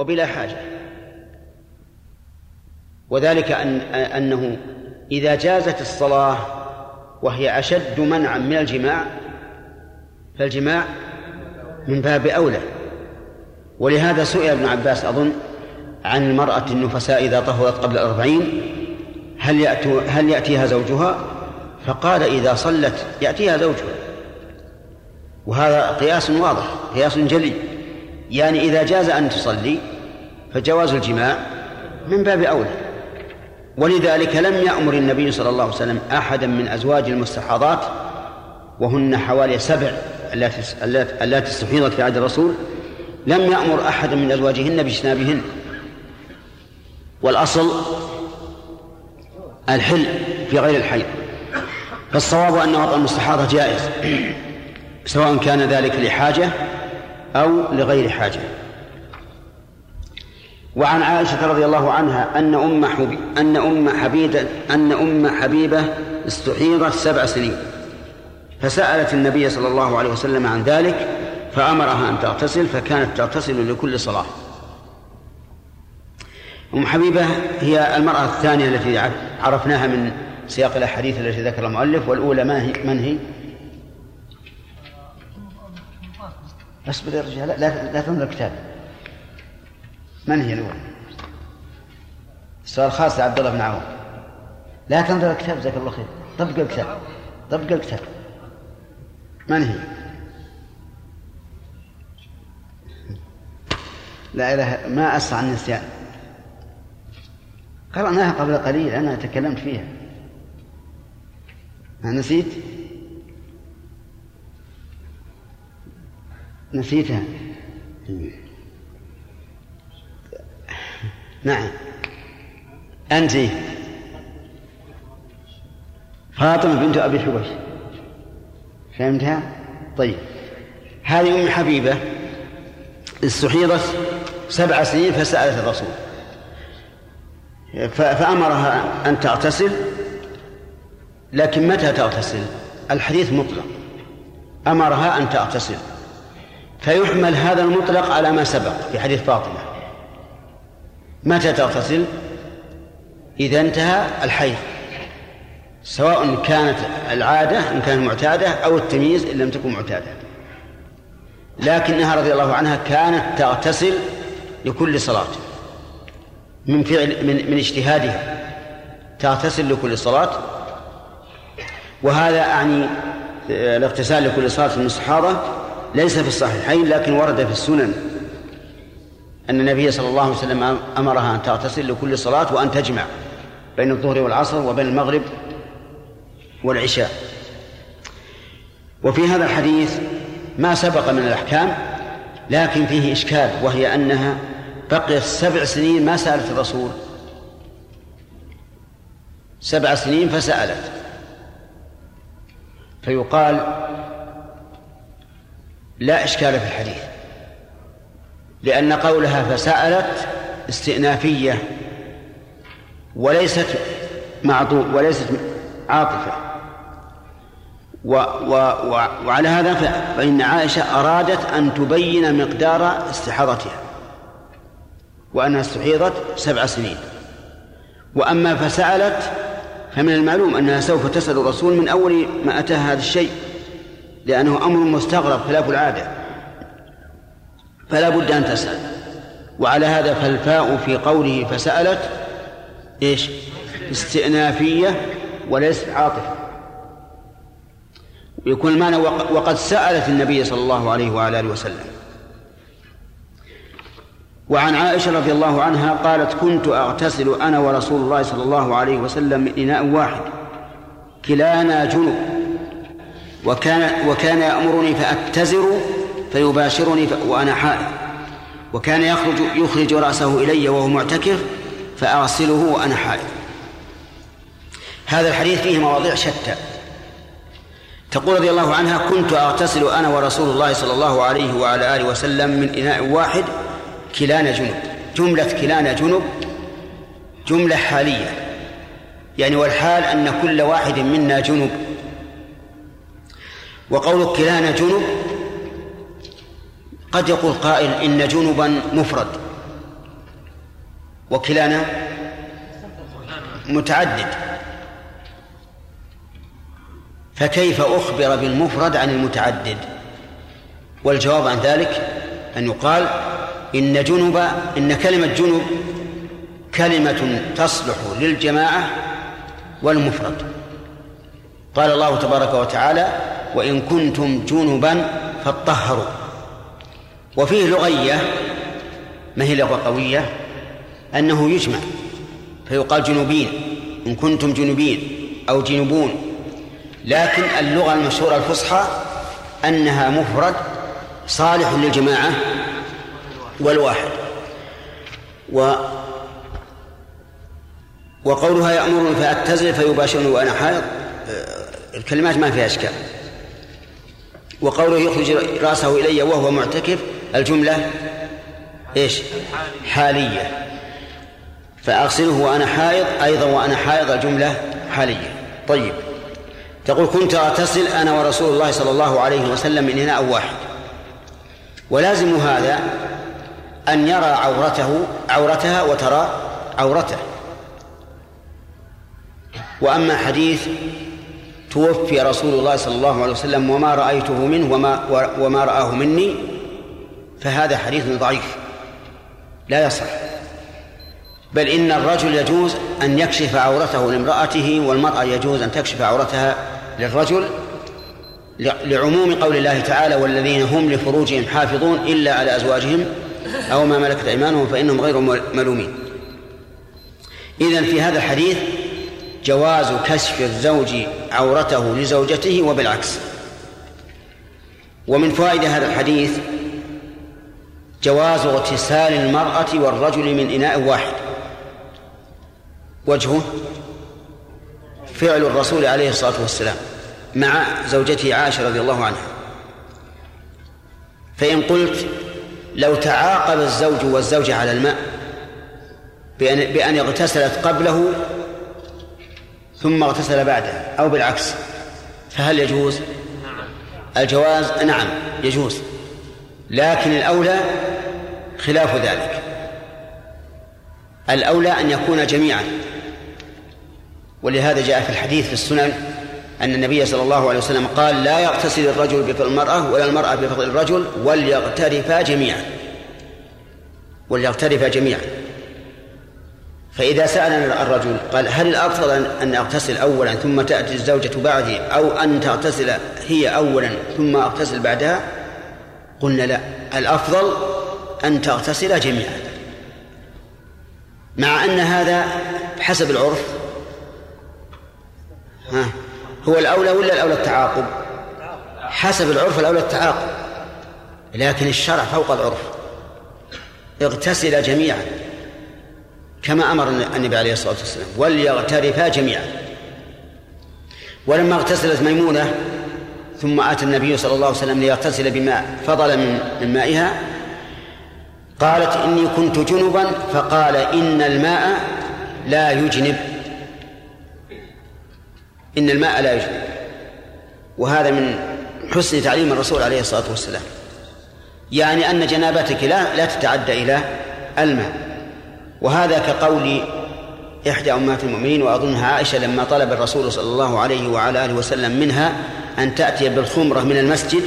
وبلا حاجة. وذلك أن أنه إذا جازت الصلاة وهي أشد منعا من الجماع فالجماع من باب أولى. ولهذا سئل ابن عباس أظن عن المرأة النفساء إذا طهرت قبل الأربعين هل, يأتو هل يأتيها زوجها؟ فقال إذا صلت يأتيها زوجها. وهذا قياس واضح قياس جلي. يعني إذا جاز أن تصلي فجواز الجماع من باب أولى ولذلك لم يأمر النبي صلى الله عليه وسلم أحدا من أزواج المستحاضات وهن حوالي سبع اللاتي استحيضت في عهد الرسول لم يأمر أحدا من أزواجهن باجتنابهن. والأصل الحل في غير الحي. فالصواب أن وضع المستحاضة جائز سواء كان ذلك لحاجة أو لغير حاجة. وعن عائشة رضي الله عنها أن أم حبي أن أم حبيبة أن أم حبيبة استحيضت سبع سنين. فسألت النبي صلى الله عليه وسلم عن ذلك فأمرها أن تغتسل فكانت تغتسل لكل صلاة. أم حبيبة هي المرأة الثانية التي عرفناها من سياق الأحاديث التي ذكر المؤلف والأولى ما هي من هي؟ اصبر يا رجال لا لا تنظر الكتاب. من هي الأولى؟ السؤال خاص لعبد الله بن عون. لا تنظر الكتاب جزاك الله خير. طبق الكتاب طبق الكتاب. من هي؟ لا إله ما أسرع النسيان. قرأناها قبل قليل أنا تكلمت فيها. ما نسيت؟ نسيتها. نعم. أنت. فاطمة بنت أبي حبيش. فهمتها؟ طيب. هذه أم حبيبة. استحيضت سبع سنين فسألت الرسول. فأمرها أن تغتسل لكن متى تغتسل؟ الحديث مطلق. أمرها أن تغتسل. فيحمل هذا المطلق على ما سبق في حديث فاطمة. متى تغتسل؟ إذا انتهى الحيض سواء كانت العادة إن كانت معتادة أو التمييز إن لم تكن معتادة. لكنها رضي الله عنها كانت تغتسل لكل صلاة. من فعل من من اجتهادها تغتسل لكل صلاة. وهذا أعني آه، الاغتسال لكل صلاة الصحابة ليس في الصحيحين لكن ورد في السنن. أن النبي صلى الله عليه وسلم أمرها أن تغتسل لكل صلاة وأن تجمع بين الظهر والعصر وبين المغرب والعشاء. وفي هذا الحديث ما سبق من الأحكام لكن فيه إشكال وهي أنها بقيت سبع سنين ما سألت الرسول. سبع سنين فسألت. فيقال لا إشكال في الحديث. لأن قولها فسألت استئنافية وليست معطوف وليست عاطفة. و و و وعلى هذا فإن عائشة أرادت أن تبين مقدار استحاضتها وأنها استحيضت سبع سنين. وأما فسألت فمن المعلوم أنها سوف تسأل الرسول من أول ما أتاها هذا الشيء لأنه أمر مستغرب خلاف العادة. فلا بد أن تسأل. وعلى هذا فالفاء في قوله فسألت إيش؟ استئنافية وليست عاطفة. يكون المعنى وقد سألت النبي صلى الله عليه وعلى آله وسلم. وعن عائشة رضي الله عنها قالت كنت أغتسل أنا ورسول الله صلى الله عليه وسلم من إناء واحد كلانا جنب وكان وكان يأمرني فأتزر فيباشرني وأنا حائض. وكان يخرج يخرج رأسه إلي وهو معتكف فأغسله وأنا حائض. هذا الحديث فيه مواضيع شتى. تقول رضي الله عنها كنت أغتسل أنا ورسول الله صلى الله عليه وعلى آله وسلم من إناء واحد كلانا جنب. جملة كلانا جنب جملة حالية. يعني والحال أن كل واحد منا جنب. وقول كلانا جنب قد يقول قائل إن جنبا مفرد. وكلانا متعدد. فكيف أخبر بالمفرد عن المتعدد؟ والجواب عن ذلك أن يقال إن جنب إن كلمة جنب كلمة تصلح للجماعة والمفرد. قال الله تبارك وتعالى وإن كنتم جنبا فاطهروا. وفيه لغية ما هي لغة قوية؟ أنه يجمع فيقال جنوبين إن كنتم جنوبين أو جنوبون. لكن اللغة المشهورة الفصحى أنها مفرد صالح للجماعة والواحد. و وقولها يأمرني فأتزل فيباشرني وأنا حائض آه، الكلمات ما فيها إشكال. وقوله يخرج رأسه إلي وهو معتكف الجملة إيش؟ حالية. فأغسله وأنا حائض أيضا وأنا حائض الجملة حالية. طيب. تقول كنت أغتسل أنا ورسول الله صلى الله عليه وسلم من إناء واحد. ولازم هذا أن يرى عورته عورتها وترى عورته. وأما حديث توفي رسول الله صلى الله عليه وسلم وما رأيته منه وما وما رآه مني فهذا حديث ضعيف. لا يصح. بل إن الرجل يجوز أن يكشف عورته لامرأته والمرأة يجوز أن تكشف عورتها للرجل لعموم قول الله تعالى والذين هم لفروجهم حافظون إلا على أزواجهم أو ما ملكت أيمانهم فإنهم غير ملومين. إذن في هذا الحديث جواز كشف الزوج عورته لزوجته وبالعكس. ومن فوائد هذا الحديث جواز اغتسال المرأة والرجل من إناء واحد. وجهه فعل الرسول عليه الصلاة والسلام مع زوجته عائشة رضي الله عنها. فإن قلت لو تعاقب الزوج والزوجة على الماء بأن, بأن اغتسلت قبله ثم اغتسل بعده أو بالعكس فهل يجوز؟ الجواز نعم يجوز. لكن الأولى خلاف ذلك. الأولى أن يكون جميعا. ولهذا جاء في الحديث في السنن أن النبي صلى الله عليه وسلم قال لا يغتسل الرجل بفضل المرأة ولا المرأة بفضل الرجل وليغترفا جميعا. وليغترفا جميعا. فإذا سألنا الرجل قال هل الأفضل أن أغتسل أولا ثم تأتي الزوجة بعدي أو أن تغتسل هي أولا ثم أغتسل بعدها؟ قلنا لا الأفضل أن تغتسل جميعا. مع أن هذا حسب العرف. ها هو الأولى ولا الأولى التعاقب؟ حسب العرف الأولى التعاقب. لكن الشرع فوق العرف. اغتسل جميعا. كما أمر النبي عليه الصلاة والسلام. وليغترفا جميعا. ولما اغتسلت ميمونة ثم أتى النبي صلى الله عليه وسلم ليغتسل بماء فضل من مائها قالت إني كنت جنبا فقال إن الماء لا يجنب. إن الماء لا يجنب. وهذا من حسن تعليم الرسول عليه الصلاة والسلام. يعني أن جنابتك لا لا تتعدى إلى الماء. وهذا كقول إحدى أمهات المؤمنين وأظنها عائشة لما طلب الرسول صلى الله عليه وعلى آله وسلم منها أن تأتي بالخمرة من المسجد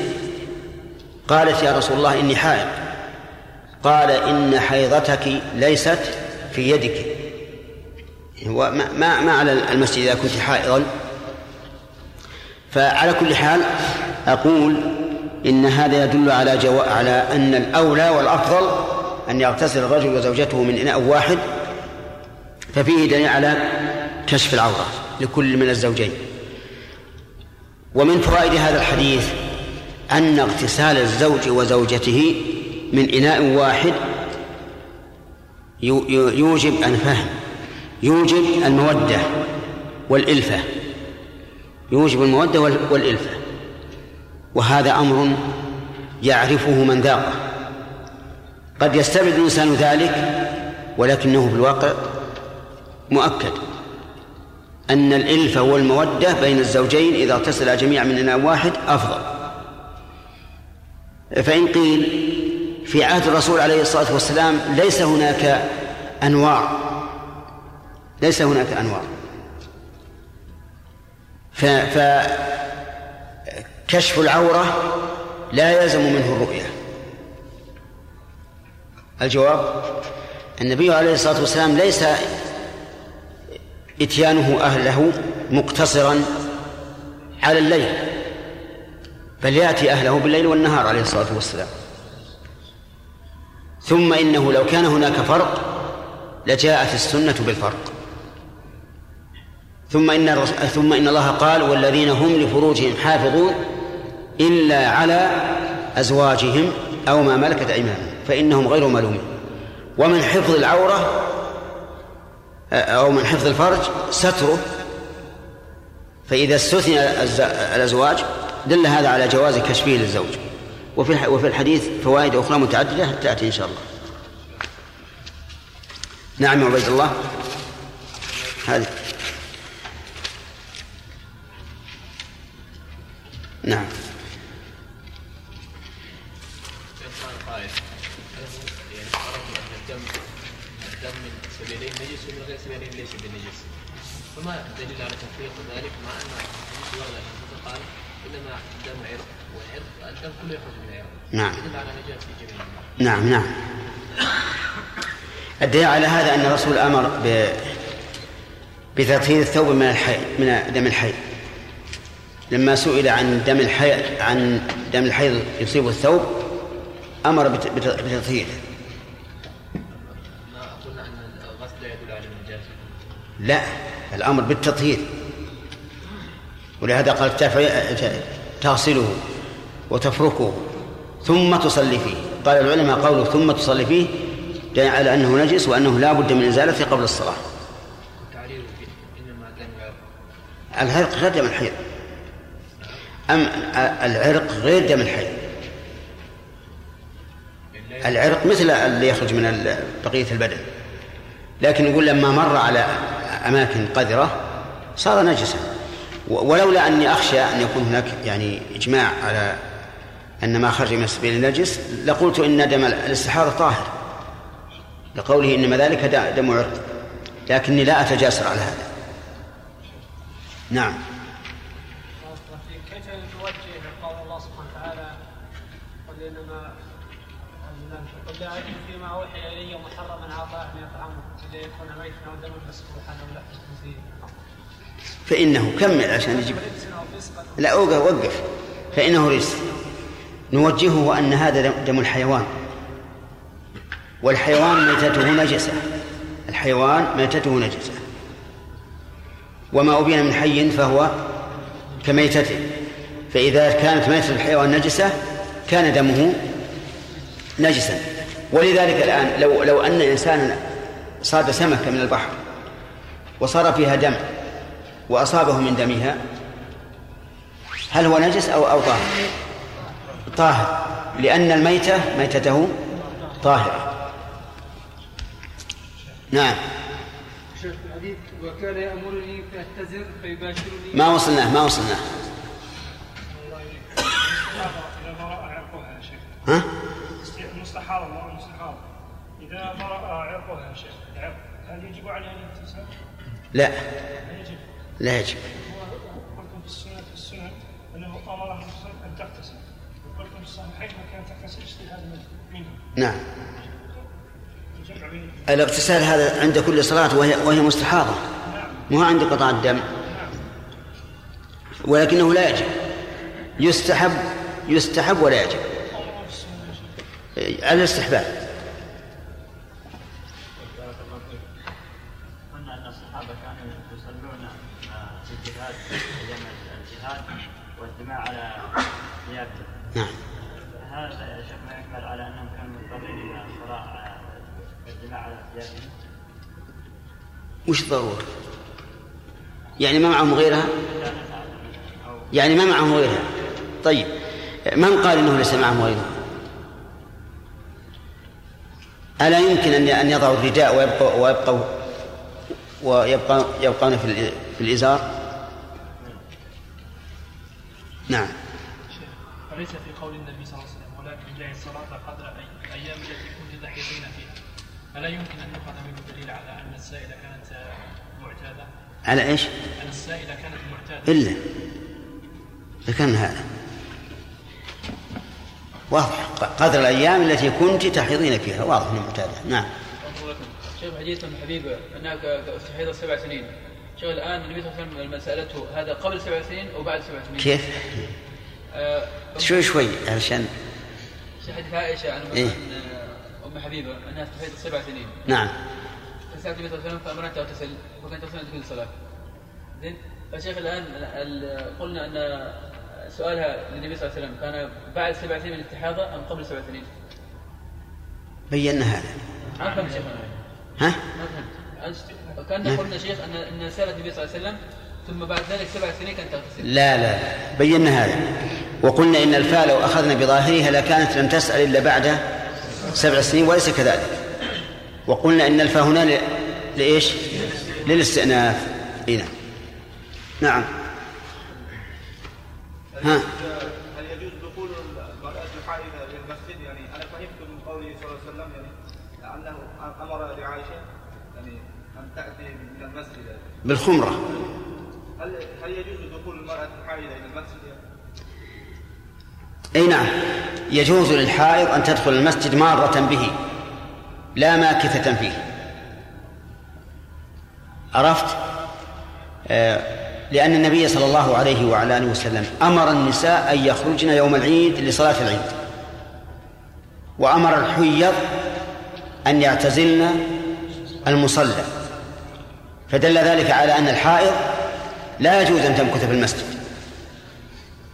قالت يا رسول الله إني حائض. قال إن حيضتك ليست في يدك. ما ما, ما على المسجد إذا كنت حائضا. فعلى كل حال أقول إن هذا يدل على جو... على أن الأولى والأفضل أن يغتسل الرجل وزوجته من إناء واحد ففيه دليل على كشف العورة لكل من الزوجين. ومن فوائد هذا الحديث أن اغتسال الزوج وزوجته من إناء واحد يوجب أن فهم يوجب المودة والإلفة يوجب المودة والإلفة. وهذا أمر يعرفه من ذاقه قد يستبعد الإنسان ذلك ولكنه في الواقع مؤكد. أن الإلفة والمودة بين الزوجين إذا اغتسلا جميعا من إناء واحد أفضل. فإن قيل في عهد الرسول عليه الصلاة والسلام ليس هناك أنوار ليس هناك أنوار فكشف العورة لا يلزم منه الرؤية. الجواب النبي عليه الصلاة والسلام ليس إتيانه أهله مقتصرا على الليل بل يأتي أهله بالليل والنهار عليه الصلاة والسلام. ثم إنه لو كان هناك فرق لجاءت السنة بالفرق. ثم إن ثم إن الله قال والذين هم لفروجهم حافظون إلا على أزواجهم أو ما ملكت أيمانهم فإنهم غير ملومين. ومن حفظ العورة أو من حفظ الفرج ستره. فإذا استثنى الأزواج دل هذا على جواز كشفه للزوج. وفي وفي الحديث فوائد أخرى متعددة تأتي إن شاء الله. نعم يا عبيد الله. هذه. نعم. فما الدليل على تفريق ذلك مع أن الحديث ورد عن قال إنما الدم عرق والعرق يخرج نعم. على جميع نعم نعم. الدليل على هذا أن الرسول أمر ب بتطهير الثوب من الحي من دم الحي لما سئل عن دم الحي عن دم الحيض يصيب الثوب أمر بتطهيره لا الأمر بالتطهير ولهذا قال تغسله وتفركه ثم تصلي فيه. قال العلماء قوله ثم تصلي فيه دل على أنه نجس وأنه لا بد من إزالته قبل الصلاة. العرق غير دم الحيض أم العرق غير دم الحيض العرق مثل اللي يخرج من بقية البدن. لكن يقول لما مر على أماكن قذرة صار نجسا. ولولا أني أخشى أن يكون هناك يعني إجماع على أن ما خرج من السبيل نجس لقلت إن دم الاستحاضة طاهر. لقوله إنما ذلك دم عرق. لكني لا أتجاسر على هذا. نعم. كيف قول الله سبحانه وتعالى قل انما قل فيما اوحي الي محرما طاعم يطعمه ميتا خنزير فإنه كمل عشان يجيب؟ لا أوقف وقف. فإنه رزق. نوجهه ان هذا دم الحيوان. والحيوان ميتته نجسة. الحيوان ميتته نجسة. وما أبين من حي فهو كميتته. فإذا كانت ميتة الحيوان نجسة كان دمه نجسا. ولذلك الآن لو لو أن إنسانا صاد سمكة من البحر وصار فيها دم وأصابه من دمها هل هو نجس أو أو طاهر؟ طاهر. لأن الميتة ميتته طاهرة. نعم. وكان يأمرني فأعتذر فيباشرني. ما وصلناه ما وصلناه ها؟ مستحاضة الله مستحاضة. إذا برأ عرقها يا شيخ هل يجب عليه أن يغتسل؟ لا. لا يجب. قلتم في السنة في السنة أنه أمر أن تغتسل. الصحيحين كانت تغتسل اجتهاد منه نعم الاغتسال هذا عند كل صلاة وهي, وهي مستحاضة. مو عند قطع الدم. ولكنه لا يجب. يستحب يستحب ولا يجب. على الاستحباب. قلنا أن الصحابة كانوا يصلون في الجهاد أيام الجهاد والدماء على ثيابهم. نعم. هذا يا شيخ ما يحمل على أنهم كانوا مضطرين إلى الصلاه على ثيابهم. وش ضرورة؟ يعني ما معهم غيرها؟ يعني ما معهم غيرها طيب من قال إنه ليس معهم غيرها؟ ألا يمكن أن أن يضعوا الرداء ويبقوا ويبقوا ويبقى يبقون في في الإزار؟ نعم. أليس في قول النبي ألا يمكن أن يؤخذ منه دليل على أن السائلة كانت معتادة؟ على إيش؟ أن السائلة كانت معتادة إلا ذكرنا هذا واضح قدر الأيام التي كنت تحيضين فيها واضح أنها معتادة نعم شيخ حديث ام حبيبه انها استحيض سبع سنين شيخ الآن النبي صلى الله عليه وسلم لما سألته هذا قبل سبع سنين أو بعد سبع سنين؟ كيف؟ آه شوي شوي علشان حديث عائشة عن إيه؟ ام حبيبه أنها استحيض سبع سنين. نعم. فسألت النبي صلى الله عليه وسلم فامرها أن تغتسل وكانت تغتسل كل صلاه. زين؟ فشيخ الآن ال- قلنا أن سؤالها للنبي صلى الله عليه وسلم كان بعد سبع سنين من الاستحاضه أم قبل سبع سنين؟ بينا هذا. ما فهمت شيخ ها؟ ما فهمت. كان قلنا شيخ ان أن سألت النبي صلى الله عليه وسلم ثم بعد ذلك سبع سنين كانت تغتسل. لا لا بينا هذا. وقلنا إن الفاء لو أخذنا بظاهرها لكانت لم تسأل إلا بعد سبع سنين وليس كذلك. وقلنا إن الفاء هنا ل... لإيش؟ للاستئناف. إيه نعم. نعم. ها. هل يجوز دخول المرأة الحائضة إلى المسجد؟ يعني أنا فهمت من قوله صلى الله عليه وسلم يعني أنه أمر لعائشة يعني أن تأتي من المسجد؟ بالخمرة. هل هل يجوز دخول المرأة الحائضة إلى المسجد؟ أي نعم. يجوز للحائض أن تدخل المسجد مارة به لا ماكثة فيه. عرفت؟ آه لأن النبي صلى الله عليه وعلى آله وسلم أمر النساء أن يخرجن يوم العيد لصلاة العيد. وأمر الحيض أن يعتزلن المصلى. فدل ذلك على أن الحائض لا يجوز أن تمكث في المسجد.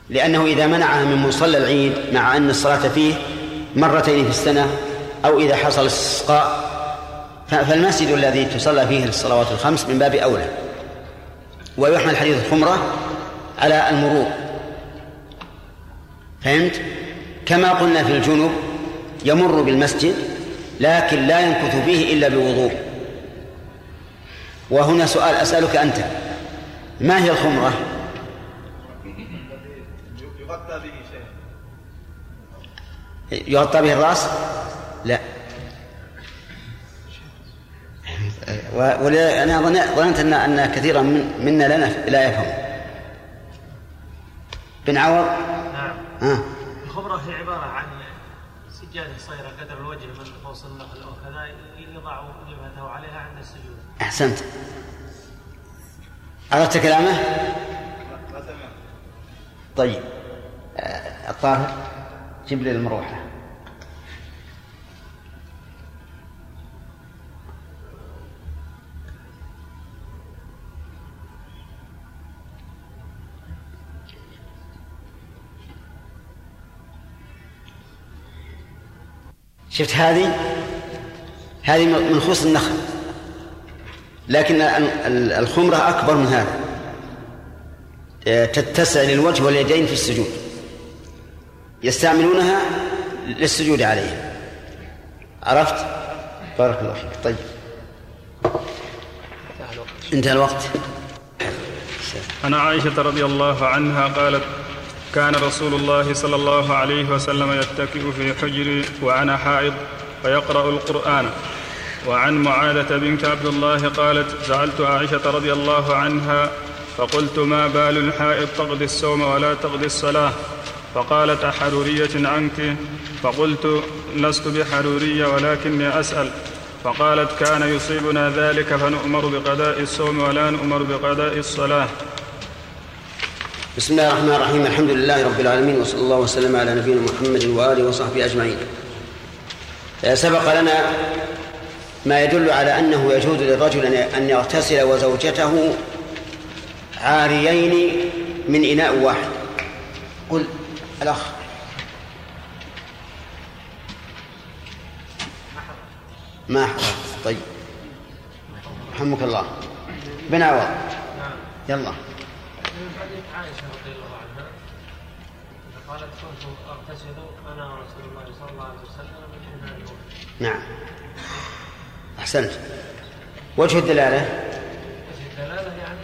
لأنه إذا منعها من مصلى العيد مع أن الصلاة فيه مرتين في السنة أو إذا حصل استسقاء فالمسجد الذي تصلى فيه الصلوات الخمس من باب أولى ويحمل حديث الخمرة على المرور فهمت؟ كما قلنا في الجنوب يمر بالمسجد لكن لا يمكث فيه إلا بوضوء وهنا سؤال أسألك أنت ما هي الخمرة؟ يغطى به شيء يغطى به الرأس؟ لا. و- ولا أنا ظن- ظننت ان أن كثيرا من منا لا نف- لا يفهم. بن عوض؟ نعم. ها. الخبرة هي عبارة عن سجادة صغيرة قدر الوجه من فوق النخل أو كذا يضع جبهته عليها عند السجود. أحسنت. عرفت كلامه؟ طيب. آه، الطاهر جيب لي المروحة. شفت هذه؟ هذه من خص النخل. لكن ال- ال- الخمرة أكبر من هذا. آه، تتسع للوجه واليدين في السجود. يستعملونها للسجود عليها عرفت؟ بارك الله فيك. طيب. انتهى الوقت. عن عائشة رضي الله عنها قالت كان رسول الله صلى الله عليه وسلم يتكئ في حجري وأنا حائض فيقرأ القرآن. وعن معاذة بنت عبد الله قالت سألت عائشة رضي الله عنها فقلت ما بال الحائض تقضي الصوم ولا تقضي الصلاة؟ فقالت أحرورية عنك فقلت لست بحرورية ولكني أسأل فقالت كان يصيبنا ذلك فنؤمر بقضاء الصوم ولا نؤمر بقضاء الصلاة بسم الله الرحمن الرحيم الحمد لله رب العالمين وصلى الله وسلم على نبينا محمد وآله وصحبه أجمعين. آه، سبق لنا ما يدل على أنه يجوز للرجل أن- يغتسل وزوجته عاريين من إناء واحد. قل الأخ. ما حضر طيب. رحمك الله. بن عوض يلا. حديث عائشة رضي الله عنها قالت كنت أغتسل أنا ورسول الله صلى الله عليه وسلم من واحد نعم. أحسنت. وجه الدلالة؟ وجه الدلالة يعني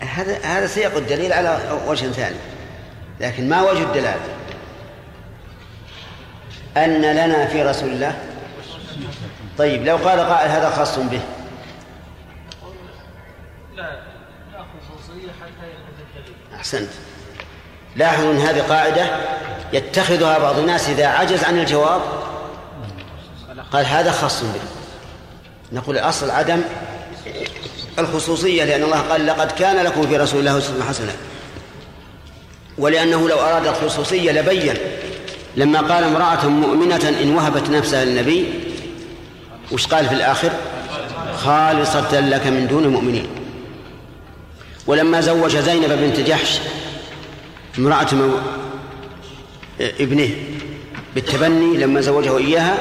هذا هذا سياق الدليل على وجه ثاني لكن ما وجه الدلالة؟ أن لنا في رسول الله. طيب لو قال قائل هذا خاص به. لا أحسنت. لاحظوا أن هذه قاعدة يتخذها بعض الناس إذا عجز عن الجواب قال هذا خاص به. نقول الأصل عدم الخصوصية لأن الله قال لقد كان لكم في رسول الله أسوة حسنة. ولأنه لو أراد الخصوصية لبين لما قال امرأة مؤمنة إن وهبت نفسها للنبي وش قال في الآخر؟ خالصة لك من دون المؤمنين. ولما زوج زينب بنت جحش امرأة مو... ابنه بالتبني لما زوجه إياها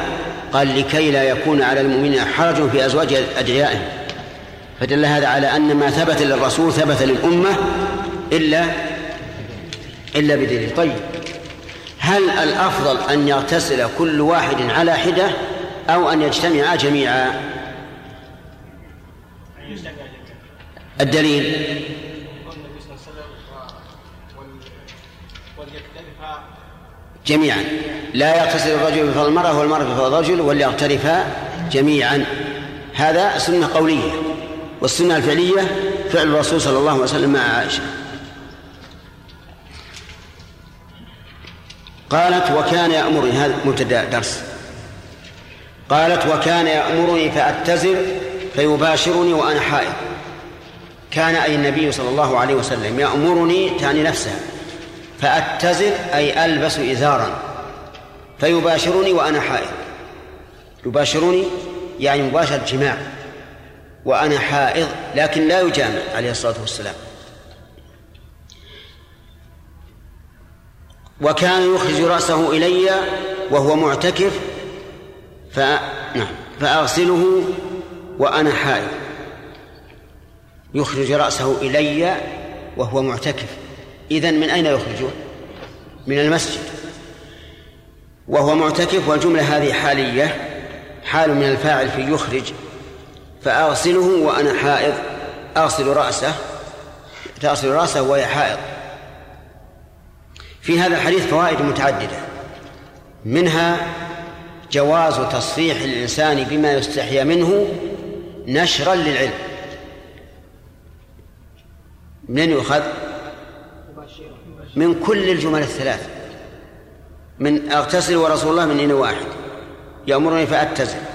قال لكي لا يكون على المؤمنين حرج في أزواج أدعيائهم. فدل هذا على أن ما ثبت للرسول ثبت للأمة إلا إلا بدليل. طيب هل الأفضل أن يغتسل كل واحد على حدة أو أن يجتمعا جميعا؟ الدليل. جميعا. لا يغتسل الرجل بفضل المرأة والمرأة بفضل الرجل وليغترفا جميعا. هذا سنة قولية. والسنة الفعلية فعل الرسول صلى الله عليه وسلم مع عائشة. قالت وكان يأمرني هذا مبتدأ درس. قالت وكان يأمرني فأتزر فيباشرني وأنا حائض. كان أي النبي صلى الله عليه وسلم يأمرني تعني نفسه. فأتزر أي ألبس إزارا فيباشرني وأنا حائض. يباشرني يعني مباشرة جماع. وأنا حائض لكن لا يجامع عليه الصلاة والسلام. وكان يخرج رأسه إلي وهو معتكف ف... نعم فأغسله وأنا حائض. يخرج رأسه إلي وهو معتكف. إذن من أين يخرجه؟ من المسجد. وهو معتكف والجملة هذه حالية حال من الفاعل في يخرج فأغسله وأنا حائض. أغسل رأسه. تغسل رأسه وهي حائض. في هذا الحديث فوائد متعددة. منها جواز تصريح الإنسان بما يستحيا منه نشرا للعلم. من يؤخذ؟ من كل الجمل الثلاث. من أغتسل ورسول الله من إن واحد. يأمرني فأتزل.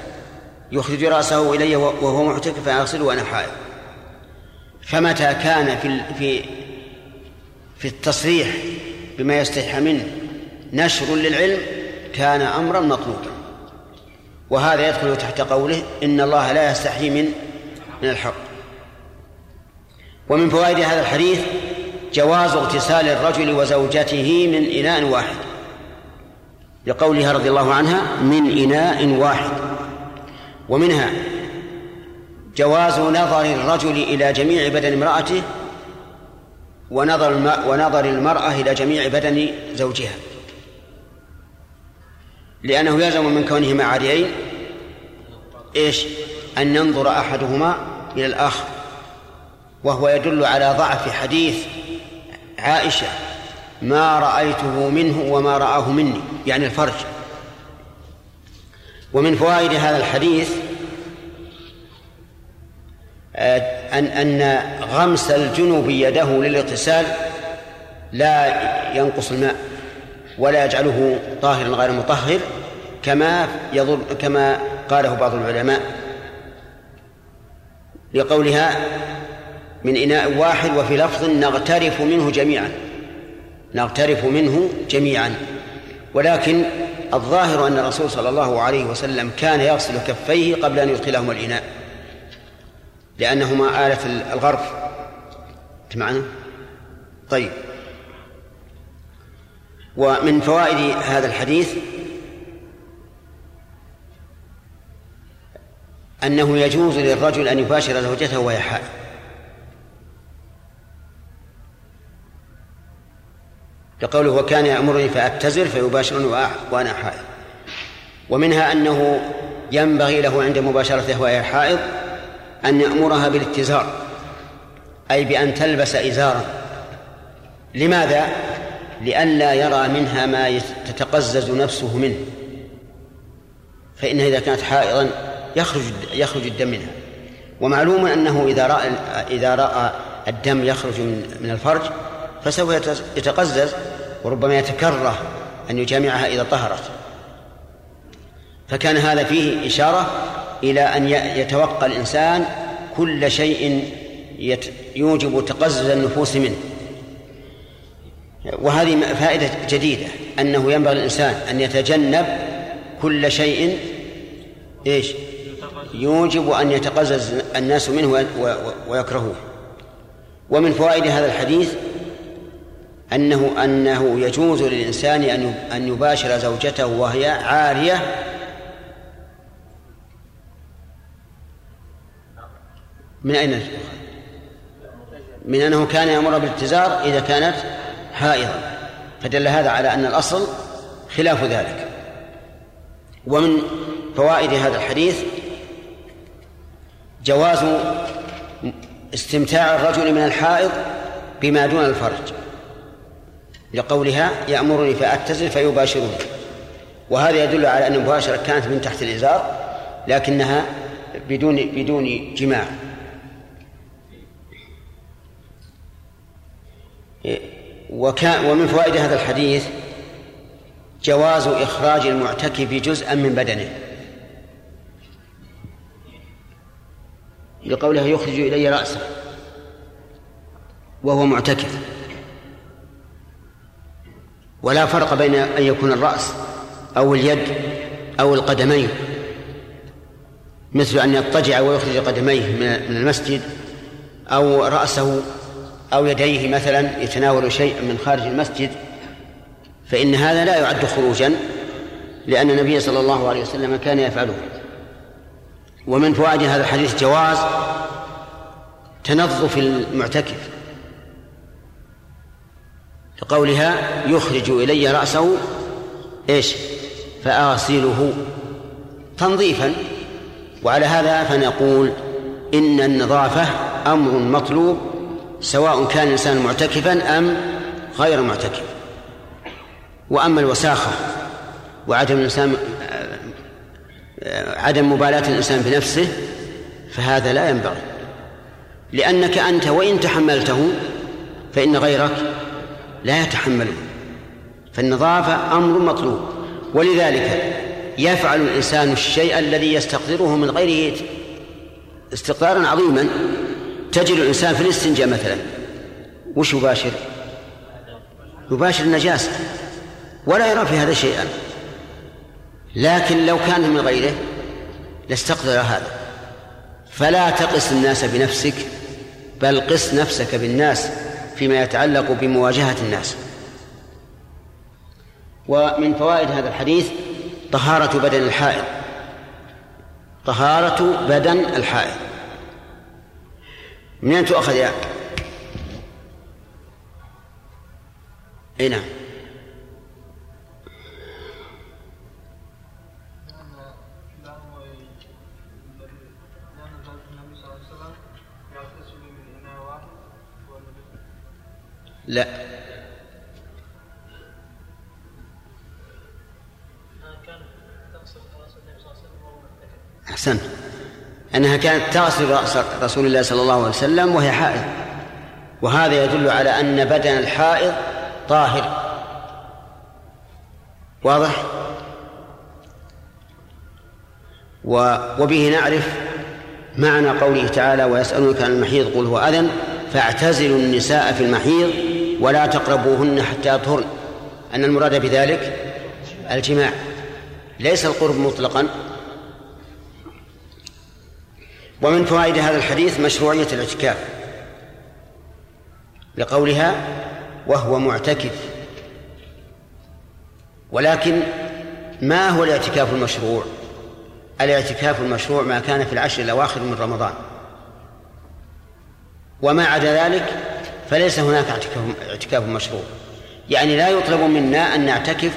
يخرج رأسه إلي وهو معتكف فأغسل وأنا حائض. فمتى كان في في في التصريح بما يستحي منه نشر للعلم كان أمرا مطلوبا. وهذا يدخل تحت قوله إن الله لا يستحي من من الحق. ومن فوائد هذا الحديث جواز اغتسال الرجل وزوجته من إناء واحد. لقولها رضي الله عنها من إناء واحد. ومنها جواز نظر الرجل إلى جميع بدن امرأته ونظر ونظر المرأة إلى جميع بدن زوجها. لأنه يلزم من كونهما عاريين إيش؟ أن ينظر أحدهما إلى الآخر. وهو يدل على ضعف حديث عائشة ما رأيته منه وما رآه مني يعني الفرج. ومن فوائد هذا الحديث آه، أن أن غمس الجنوب يده للاغتسال لا ينقص الماء ولا يجعله طاهرا غير مطهر كما يضر كما قاله بعض العلماء. لقولها من إناء واحد وفي لفظ نغترف منه جميعا نغترف منه جميعا ولكن الظاهر أن الرسول صلى الله عليه وسلم كان يغسل كفيه قبل أن يدخلهما الإناء لأنهما آلة الغرف معنا طيب. ومن فوائد هذا الحديث أنه يجوز للرجل أن يباشر زوجته وهي حائض لقوله وكان يأمرني فأتزر فيباشرني وأنا حائض. ومنها أنه ينبغي له عند مباشرته وهي حائض أن يأمرها بالاتزار أي بأن تلبس إزارا. لماذا؟ لئلا يرى منها ما تتقزز نفسه منه. فإنها إذا كانت حائضا يخرج يخرج الدم منها. ومعلوم أنه إذا رأى إذا رأى الدم يخرج من الفرج فسوف يتقزز وربما يتكره أن يجامعها إذا طهرت. فكان هذا فيه إشارة إلى أن يتوقى الإنسان كل شيء يوجب تقزز النفوس منه. وهذه فائدة جديدة أنه ينبغي الإنسان أن يتجنب كل شيء إيش؟ يوجب أن يتقزز الناس منه ويكرهوه. ومن فوائد هذا الحديث أنه أنه يجوز للإنسان أن أن يباشر زوجته وهي عارية. من أين من أنه كان يأمر بالاتزار إذا كانت حائضا. فدل هذا على أن الأصل خلاف ذلك. ومن فوائد هذا الحديث جواز استمتاع الرجل من الحائض بما دون الفرج. لقولها يأمرني فأتزل فيباشرني وهذا يدل على أن المباشرة كانت من تحت الإزار لكنها بدون بدون جماع. وكان ومن فوائد هذا الحديث جواز إخراج المعتكف جزءا من بدنه. لقوله يخرج إلي رأسه وهو معتكف. ولا فرق بين أن يكون الرأس أو اليد أو القدمين. مثل أن يضطجع ويخرج قدميه من المسجد أو رأسه أو يديه مثلا يتناول شيئا من خارج المسجد فإن هذا لا يعد خروجا لأن النبي صلى الله عليه وسلم كان يفعله. ومن فوائد هذا الحديث جواز تنظف المعتكف. لقولها يخرج إلي رأسه إيش؟ فآصله تنظيفا. وعلى هذا فنقول إن النظافة أمر مطلوب سواء كان الإنسان معتكفا أم غير معتكف. وأما الوساخة وعدم الإنسان عدم مبالاة الإنسان بنفسه فهذا لا ينبغي. لأنك أنت وإن تحملته فإن غيرك لا يتحمله. فالنظافة أمر مطلوب. ولذلك يفعل الإنسان الشيء الذي يستقدره من غيره استقدارا عظيما. تجد الإنسان في الاستنجاء مثلا. وش يباشر؟ يباشر النجاسة. ولا يرى في هذا شيئا. لكن لو كان من غيره لاستقدر هذا. فلا تقس الناس بنفسك بل قس نفسك بالناس. فيما يتعلق بمواجهة الناس. ومن فوائد هذا الحديث طهارة بدن الحائض. طهارة بدن الحائض. من أين تؤخذ يا أي نعم. لا. أحسنت أنها كانت تغسل رأس رسول الله صلى الله عليه وسلم وهي حائض. وهذا يدل على أن بدن الحائض طاهر. واضح؟ وبه نعرف معنى قوله تعالى ويسألونك عن المحيض قل هو أذن فاعتزلوا النساء في المحيض ولا تقربوهن حتى يطهرن. أن المراد بذلك الجماع. ليس القرب مطلقا. ومن فوائد هذا الحديث مشروعية الاعتكاف. لقولها وهو معتكف. ولكن ما هو الاعتكاف المشروع؟ الاعتكاف المشروع ما كان في العشر الأواخر من رمضان. وما عدا ذلك فليس هناك اعتكاف مشروع. يعني لا يطلب منا أن نعتكف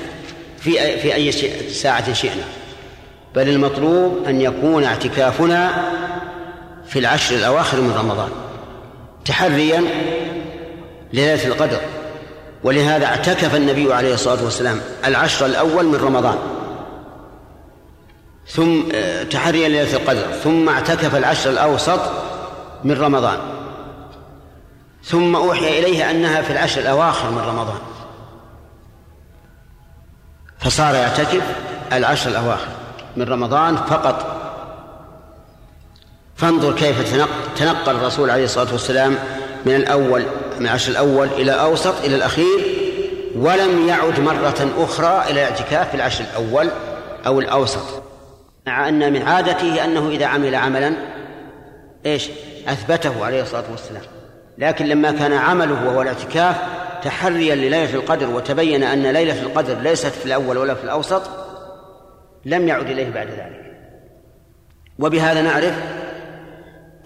في في أي ساعة شئنا. بل المطلوب أن يكون اعتكافنا في العشر الأواخر من رمضان. تحريا ليلة القدر. ولهذا اعتكف النبي عليه الصلاة والسلام العشر الأول من رمضان. ثم آه، تحريا ليلة القدر. ثم اعتكف العشر الأوسط من رمضان. ثم أوحي إليه أنها في العشر الأواخر من رمضان. فصار يعتكف العشر الأواخر من رمضان فقط. فانظر كيف تنقل الرسول عليه الصلاة والسلام من الأول من العشر الأول إلى الأوسط إلى الأخير ولم يعد مرة أخرى إلى الاعتكاف في العشر الأول أو الأوسط. مع أن من عادته أنه إذا عمل عملا إيش؟ أثبته عليه الصلاة والسلام. لكن لما كان عمله وهو الاعتكاف تحريا لليلة القدر وتبين أن ليلة القدر ليست في الأول ولا في الأوسط لم يعد إليه بعد ذلك. وبهذا نعرف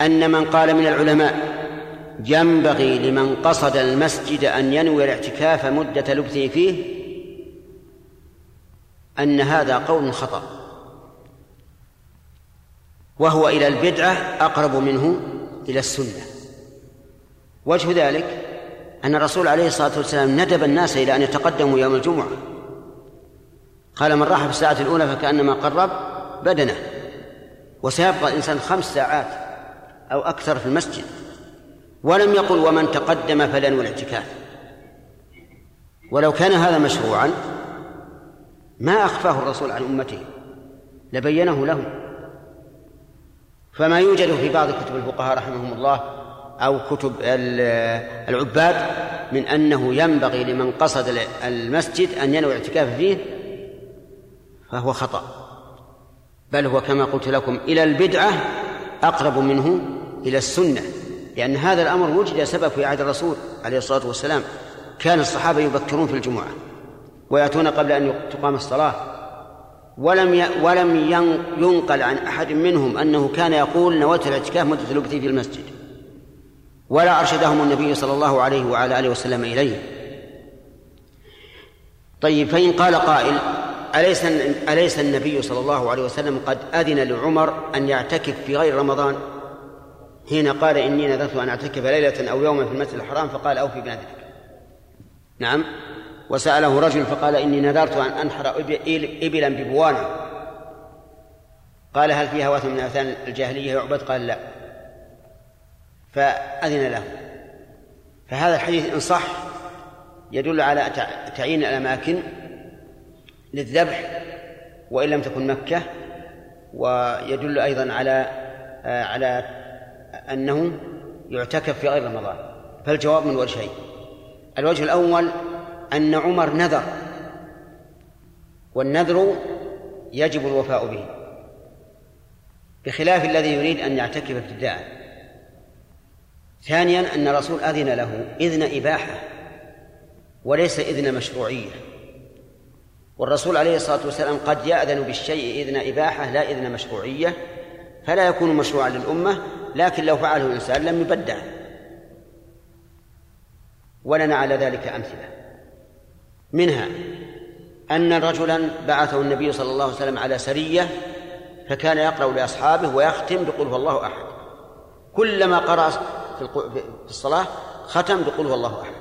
أن من قال من العلماء ينبغي لمن قصد المسجد أن ينوي الاعتكاف مدة لبثه فيه أن هذا قول خطأ. وهو إلى البدعة أقرب منه إلى السنة. وجه ذلك أن الرسول عليه الصلاة والسلام ندب الناس إلى أن يتقدموا يوم الجمعة. قال من راح في الساعة الأولى فكأنما قرب بدنه وسيبقى الإنسان خمس ساعات أو أكثر في المسجد ولم يقل ومن تقدم فلن الاعتكاف ولو كان هذا مشروعا ما أخفاه الرسول عن أمته لبينه لهم. فما يوجد في بعض كتب الفقهاء رحمهم الله أو كتب العباد من أنه ينبغي لمن قصد المسجد أن ينوي الاعتكاف فيه فهو خطأ. بل هو كما قلت لكم إلى البدعة أقرب منه إلى السنة لأن هذا الأمر وجد سبب في عهد الرسول عليه الصلاة والسلام. كان الصحابة يبكرون في الجمعة ويأتون قبل أن تقام الصلاة. ولم ولم ينقل عن أحد منهم أنه كان يقول نويت الاعتكاف مدة لبثي في المسجد. ولا أرشدهم النبي صلى الله عليه وعلى آله وسلم إليه. طيب فإن قال قائل أليس أليس النبي صلى الله عليه وسلم قد أذن لعمر أن يعتكف في غير رمضان؟ حين قال إني نذرت أن أعتكف ليلة أو يوما في المسجد الحرام فقال أوفي بنذرك نعم. وسأله رجل فقال إني نذرت أن أنحر إبلا ببوانة. قال هل فيها وثن من أوثان الجاهلية؟ يعبد؟ قال لا. فأذن له. فهذا الحديث إن صح يدل على تعيين الأماكن للذبح وإن لم تكن مكة ويدل أيضا على على أنه يعتكف في غير رمضان. فالجواب من وجهين. الوجه الأول أن عمر نذر والنذر يجب الوفاء به بخلاف الذي يريد أن يعتكف ابتداء. ثانيا أن الرسول أذن له إذن إباحة وليس إذن مشروعية. والرسول عليه الصلاة والسلام قد يأذن بالشيء إذن إباحة لا إذن مشروعية فلا يكون مشروعا للأمة لكن لو فعله الإنسان لم يبدع. ولنا على ذلك أمثلة. منها أن رجلا بعثه النبي صلى الله عليه وسلم على سرية فكان يقرأ لأصحابه ويختم بقول هو الله أحد. كلما قرأ في الصلاة ختم بقول هو الله أحد.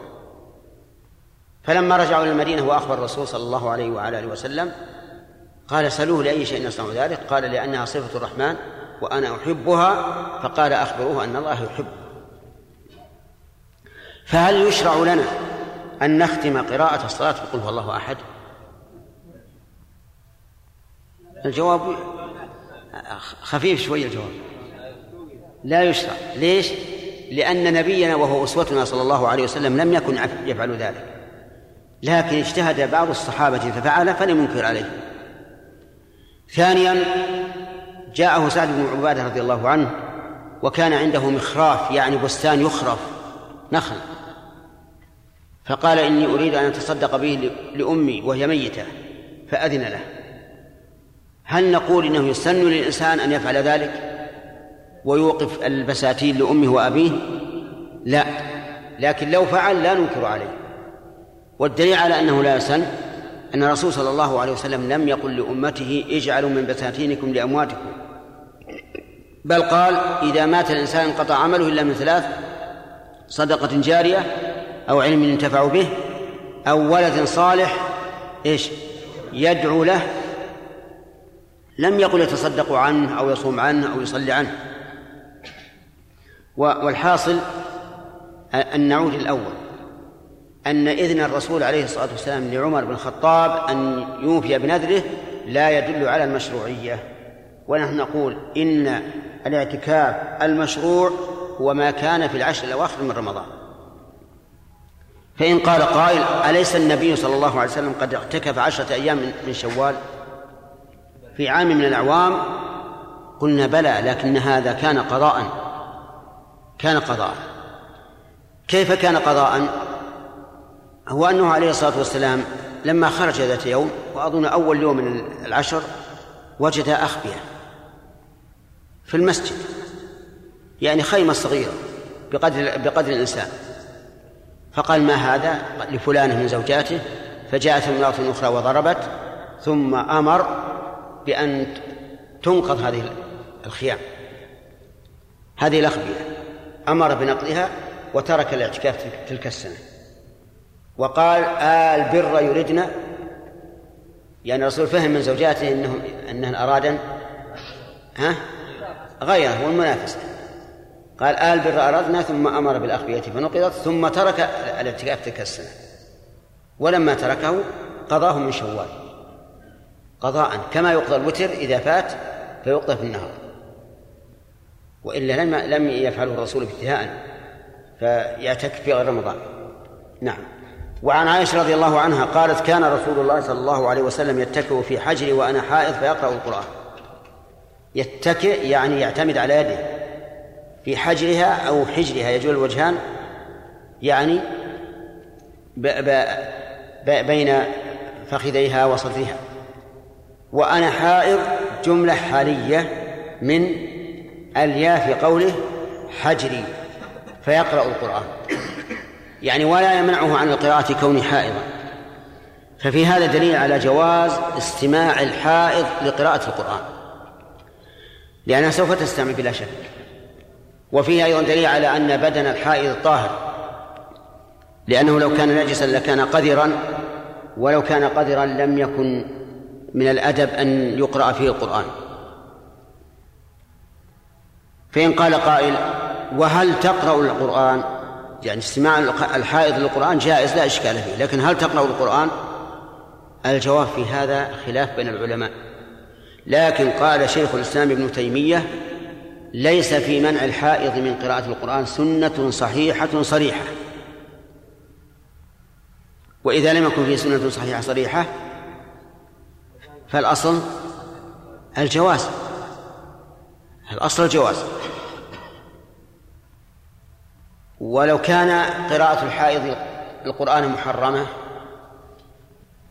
فلما رجعوا إلى المدينة وأخبر الرسول صلى الله عليه وعلى آله وسلم قال سألوه لأي شيء يصنع ذلك؟ قال لأنها صفة الرحمن وأنا أحبها. فقال أخبروه أن الله يحب. فهل يشرع لنا أن نختم قراءة الصلاة بقول هو الله أحد؟ الجواب خفيف شوية الجواب. لا يشرع. ليش؟ لأن نبينا وهو أسوتنا صلى الله عليه وسلم لم يكن يفعل ذلك. لكن اجتهد بعض الصحابة ففعل فلم ينكر عليه. ثانيا جاءه سعد بن عبادة رضي الله عنه وكان عنده مخراف يعني بستان يخرف نخل. فقال إني أريد أن أتصدق به لأمي وهي ميتة فأذن له. هل نقول إنه يسن للإنسان أن يفعل ذلك؟ ويوقف البساتين لأمه وأبيه؟ لا. لكن لو فعل لا ننكر عليه. والدليل على أنه لا يسن أن الرسول صلى الله عليه وسلم لم يقل لأمته اجعلوا من بساتينكم لأمواتكم. بل قال إذا مات الإنسان انقطع عمله إلا من ثلاث صدقة جارية أو علم ينتفع به أو ولد صالح إيش؟ يدعو له لم يقل يتصدق عنه أو يصوم عنه أو يصلي عنه. والحاصل أن نعود الأول أن إذن الرسول عليه الصلاة والسلام لعمر بن الخطاب أن يوفي بنذره لا يدل على المشروعية. ونحن نقول إن الاعتكاف المشروع هو ما كان في العشر الأواخر من رمضان. فإن قال قائل أليس النبي صلى الله عليه وسلم قد اعتكف عشرة أيام من شوال؟ في عام من الأعوام قلنا بلى لكن هذا كان قضاء. كان قضاء. كيف كان قضاء؟ هو أنه عليه الصلاة والسلام لما خرج ذات يوم وأظن أول يوم من العشر وجد أخبية في المسجد يعني خيمة صغيرة بقدر بقدر الإنسان. فقال ما هذا؟ لفلانة من زوجاته فجاءت امرأة أخرى وضربت ثم أمر بأن تنقض هذه الخيام هذه الأخبية. أمر بنقضها وترك الاعتكاف تلك السنة. وقال آل بر يردن يعني الرسول فهم من زوجاته انهم إنهن ارادن ها؟ غيره والمنافسه قال آل بر أردنا ثم أمر بالأخبية فنقضت ثم ترك الاعتكاف تلك السنة. ولما تركه قضاه من شوال. قضاء كما يقضى الوتر إذا فات فيقضى في النهار. وإلا لم لم يفعله الرسول ابتداء فيعتكف في غير رمضان. نعم. وعن عائشة رضي الله عنها قالت كان رسول الله صلى الله عليه وسلم يتكئ في حجري وأنا حائض فيقرأ القرآن. يتكئ يعني يعتمد على يده. في حجرها أو حجرها يجوز الوجهان يعني ب ب ب بين فخذيها وصدرها. وأنا حائض جملة حالية من الياء في قوله حجري فيقرأ القرآن. يعني ولا يمنعه عن القراءة كونه حائضا. ففي هذا دليل على جواز استماع الحائض لقراءة القرآن. لأنها سوف تستمع بلا شك. وفيه أيضا دليل على أن بدن الحائض طاهر. لأنه لو كان نجسا لكان قذرا ولو كان قذرا لم يكن من الأدب أن يقرأ فيه القرآن. فإن قال قائل وهل تقرأ القرآن؟ يعني استماع الحائض للقرآن جائز لا إشكال فيه لكن هل تقرأ القرآن؟ الجواب في هذا خلاف بين العلماء. لكن قال شيخ الإسلام ابن تيمية ليس في منع الحائض من قراءة القرآن سنة صحيحة صريحة. وإذا لم يكن فيه سنة صحيحة صريحة فالأصل الجواز. الأصل الجواز. ولو كان قراءة الحائض القرآن محرمة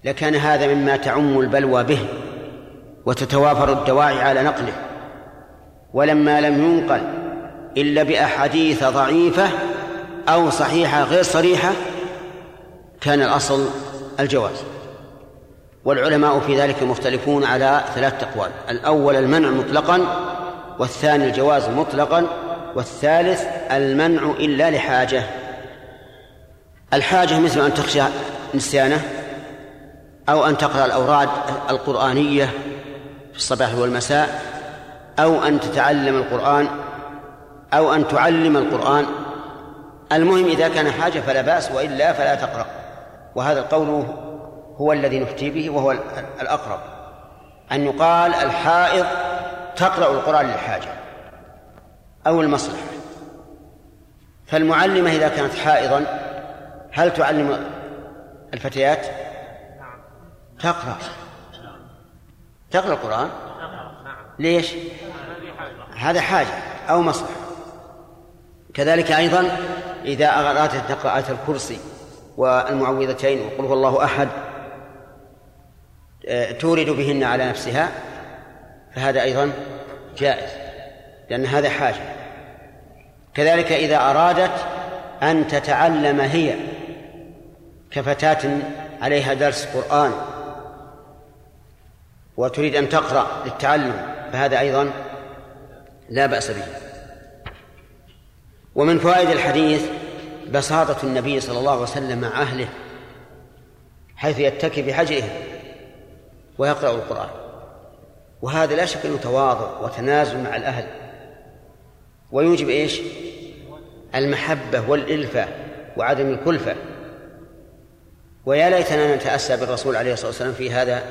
لكان هذا مما تعم البلوى به وتتوافر الدواعي على نقله. ولما لم ينقل إلا بأحاديث ضعيفة أو صحيحة غير صريحة كان الأصل الجواز. والعلماء في ذلك مختلفون على ثلاث أقوال. الأول المنع مطلقا والثاني الجواز مطلقا والثالث المنع إلا لحاجة. الحاجة مثل أن تخشى نسيانه أو أن تقرأ الأوراد القرآنية في الصباح والمساء أو أن تتعلم القرآن أو أن تعلم القرآن. المهم إذا كان حاجة فلا بأس وإلا فلا تقرأ. وهذا القول هو الذي نفتي به وهو الأقرب. أن يقال الحائض تقرأ القرآن للحاجة أو المصلحة فالمعلمة إذا كانت حائضا هل تعلم الفتيات؟ تقرأ تقرأ القرآن ليش؟ هذا حاجة أو مصلحة كذلك أيضا إذا أرادت تقرأ آية الكرسي والمعوذتين وقل هو الله أحد آه، تورد بهن على نفسها فهذا أيضا جائز لأن هذا حاجة. كذلك إذا أرادت أن تتعلم هي كفتاة عليها درس قرآن وتريد أن تقرأ للتعلم فهذا أيضا لا بأس به. ومن فوائد الحديث بساطة النبي صلى الله عليه وسلم مع أهله حيث يتكي بحجره ويقرأ القرآن. وهذا لا شك أنه تواضع وتنازل مع الأهل. ويوجب إيش؟ المحبة والإلفة وعدم الكلفة. ويا ليتنا نتأسى بالرسول عليه الصلاة والسلام في هذا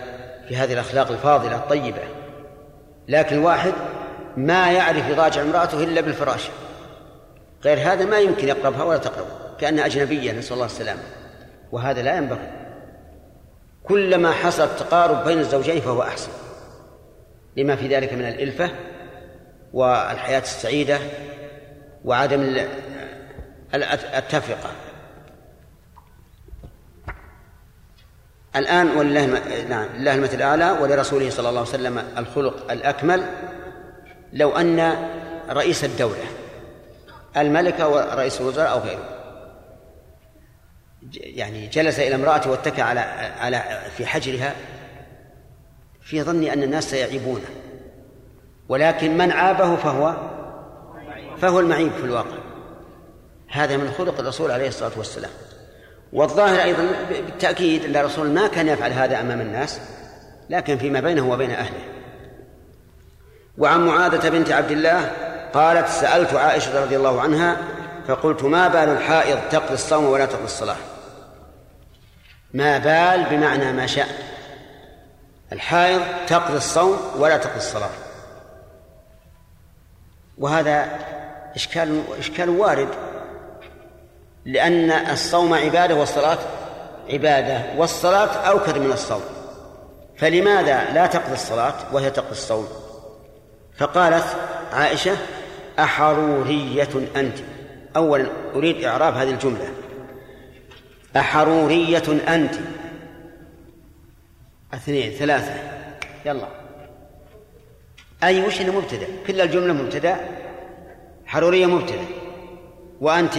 في هذه الأخلاق الفاضلة الطيبة. لكن الواحد ما يعرف يضاجع امرأته إلا بالفراش. غير هذا ما يمكن يقربها ولا تقرب كأنها أجنبية نسأل الله السلامة وهذا لا ينبغي. كلما حصل التقارب بين الزوجين فهو أحسن. لما في ذلك من الإلفة والحياة السعيدة وعدم التفرقة. الآن ولله نعم لله المثل الأعلى ولرسوله صلى الله عليه وسلم الخلق الأكمل لو أن رئيس الدولة الملك أو رئيس الوزراء أو غيره يعني جلس إلى امرأته واتكى على على في حجرها في ظني أن الناس سيعيبونه. ولكن من عابه فهو فهو المعيب في الواقع. هذا من خلق الرسول عليه الصلاة والسلام. والظاهر أيضا بالتأكيد أن الرسول ما كان يفعل هذا أمام الناس لكن فيما بينه وبين أهله. وعن معاذة بنت عبد الله قالت سألت عائشة رضي الله عنها فقلت ما بال الحائض تقضي الصوم ولا تقضي الصلاة؟ ما بال بمعنى ما شاء. الحائض تقضي الصوم ولا تقضي الصلاة. وهذا إشكال إشكال وارد لأن الصوم عبادة والصلاة عبادة والصلاة أوكد من الصوم. فلماذا لا تقضي الصلاة وهي تقضي الصوم؟ فقالت عائشة أحرورية أنت. أولا أريد إعراب هذه الجملة. أحرورية أنت. اثنين ثلاثة. يلا. أي وش مبتدأ؟ كل الجملة مبتدأ. حرورية مبتدأ. وأنت؟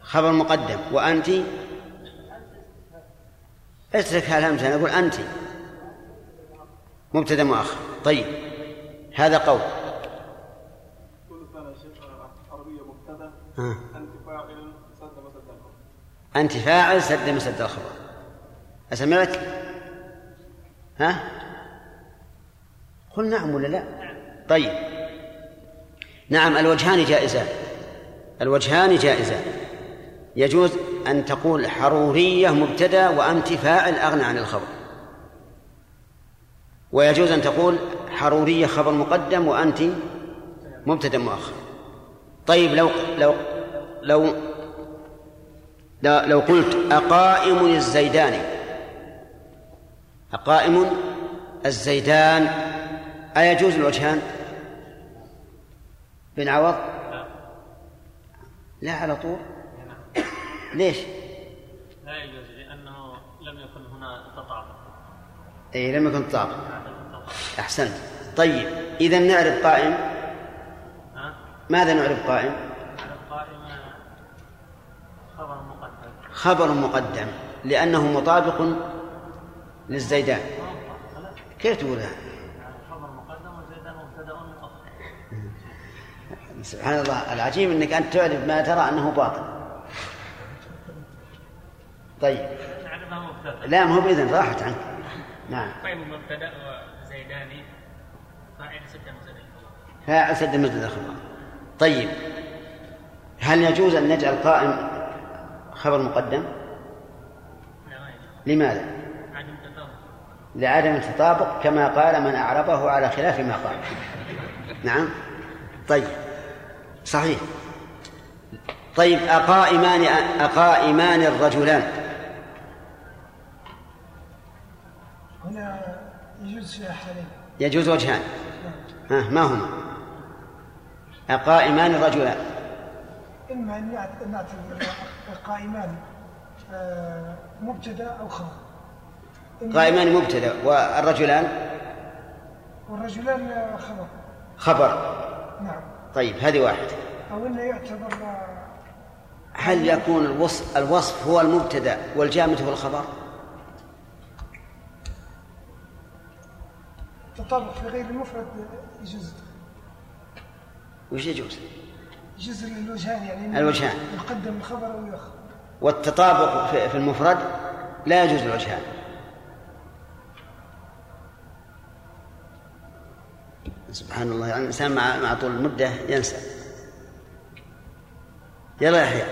خبر مقدم. وأنت؟ اترك الهمزة نقول أنت. مبتدأ مؤخر. طيب. هذا قول. أنت فاعل سد مسد الخبر أنت فاعل سد مسد الخبر أسمعت؟ ها؟ قل نعم ولا لا؟ طيب نعم الوجهان جائزان الوجهان جائزان يجوز أن تقول حرورية مبتدأ وأنت فاعل أغنى عن الخبر ويجوز أن تقول حرورية خبر مقدم وأنت مبتدأ مؤخر طيب لو لو لو لو قلت أقائم الزيدان أقائم الزيدان أيجوز الوجهان؟ بن عوض؟ لا. على طول؟ ليش؟ لا يجوز لأنه لم يكن هنا تطابق. أي لم يكن تطابق. أحسنت. طيب إذا نعرف قائم؟ ماذا نعرف قائم؟ قائم خبر مقدم. خبر مقدم لأنه مطابق للزيدان. كيف تقول هذا؟ سبحان الله العجيب إنك أنت تعرف ما ترى أنه باطل. طيب. لا ما هو بإذن راحت عنك. نعم. قائم مبتدأ وزيداني. فاعل سد مزد فاعل سد مزد الخبر طيب. هل يجوز أن نجعل قائم خبر مقدم؟ لماذا؟ لعدم التطابق كما قال من أعربه على خلاف ما قال. نعم؟ طيب. صحيح. طيب أقائمان أقائمان الرجلان. هنا يجوز حالين يجوز وجهان. ها ما هما؟ أقائمان الرجلان. إما أن نعتبر القائمان آه، مبتدأ أو خبر قائمان مبتدأ والرجلان؟ والرجلان خبر. خبر. نعم. طيب هذه واحدة. أو أنه يعتبر هل يكون الوصف, الوصف هو المبتدأ والجامد هو الخبر؟ تطابق في غير المفرد يجوز. وش يجوز؟ يجوز الوجهان يعني الوجهان. يقدم الخبر أو يؤخر. والتطابق في المفرد لا يجوز الوجهان. سبحان الله يعني الإنسان مع مع طول المدة ينسى. يلا يحيى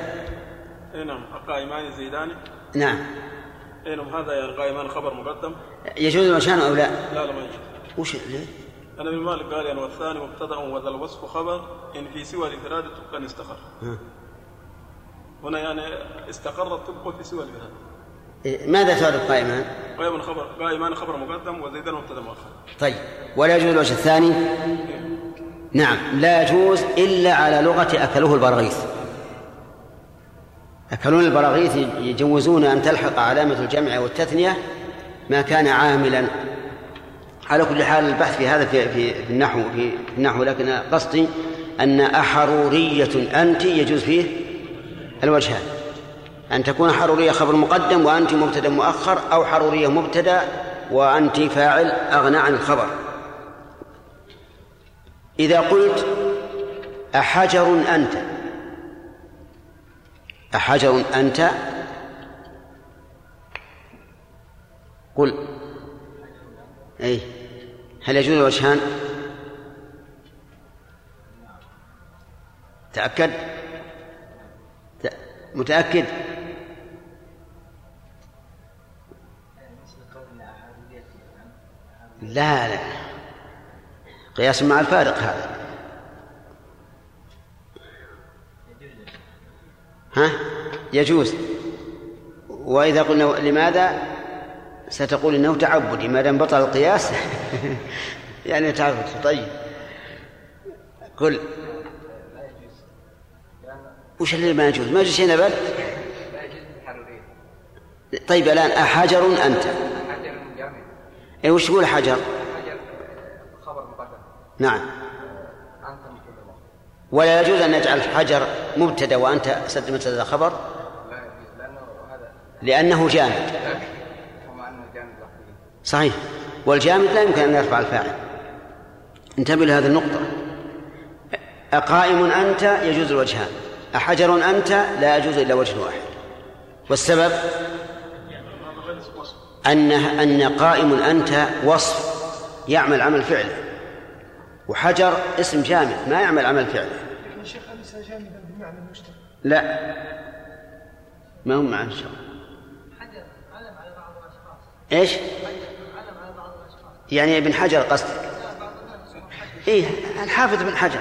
اي نعم القائمان يزيدان. نعم. اي نعم هذا يعني القائمان خبر مقدم. يجوز الوجهان أو لا؟ لا لا ما يجوز. وش ليه؟ أنا ابن مالك قال يعني والثاني مبتدأ وذا الوصف خبر إن في سوى الإفراد تبقى استقر. هنا يعني استقرت تبقى في سوى الإفراد. إيه، ماذا تعرف قائمان؟ قائما خبر قائمان خبر مقدم وزيدا مبتدأ مؤخر طيب ولا يجوز الوجه الثاني؟ نعم لا يجوز إلا على لغة أكلوه البراغيث أكلون البراغيث يجوزون أن تلحق علامة الجمع والتثنية ما كان عاملا على كل حال البحث في هذا في في في النحو في النحو لكن قصدي أن أحرورية أنت يجوز فيه الوجهان أن تكون حرورية خبر مقدم وأنت مبتدأ مؤخر أو حرورية مبتدأ وأنت فاعل أغنى عن الخبر. إذا قلت أحجر أنت أحجر أنت قل أي هل يجوز الوجهان؟ تأكد؟ متأكد؟ لا لا. قياس مع الفارق هذا. ها؟ يجوز. وإذا قلنا لماذا؟ ستقول إنه تعبدي ما دام بطل القياس يعني تعبد طيب. قل. وش اللي ما يجوز؟ ما يجوز شيء نبات طيب الآن أحجر أنت. إيه وش تقول حجر؟ خبر مقدم. نعم. ولا يجوز أن نجعل حجر مبتدأ وأنت سد مبتدأ خبر؟ لا يجوز لأنه هذا لأنه جامد. صحيح. والجامد لا يمكن أن يرفع الفاعل. انتبه لهذه النقطة. أقائم أنت يجوز الوجهان. أحجر أنت لا يجوز إلا وجه واحد. والسبب؟ أن أن قائم أنت وصف يعمل عمل فعله وحجر اسم جامد ما يعمل عمل فعله شيخ أليس جانبا بمعنى المشترك لا ما إن شاء الله. حجر علم على بعض؟ علم على بعض يعني ابن حجر قصدك. إيه الحافظ بن حجر.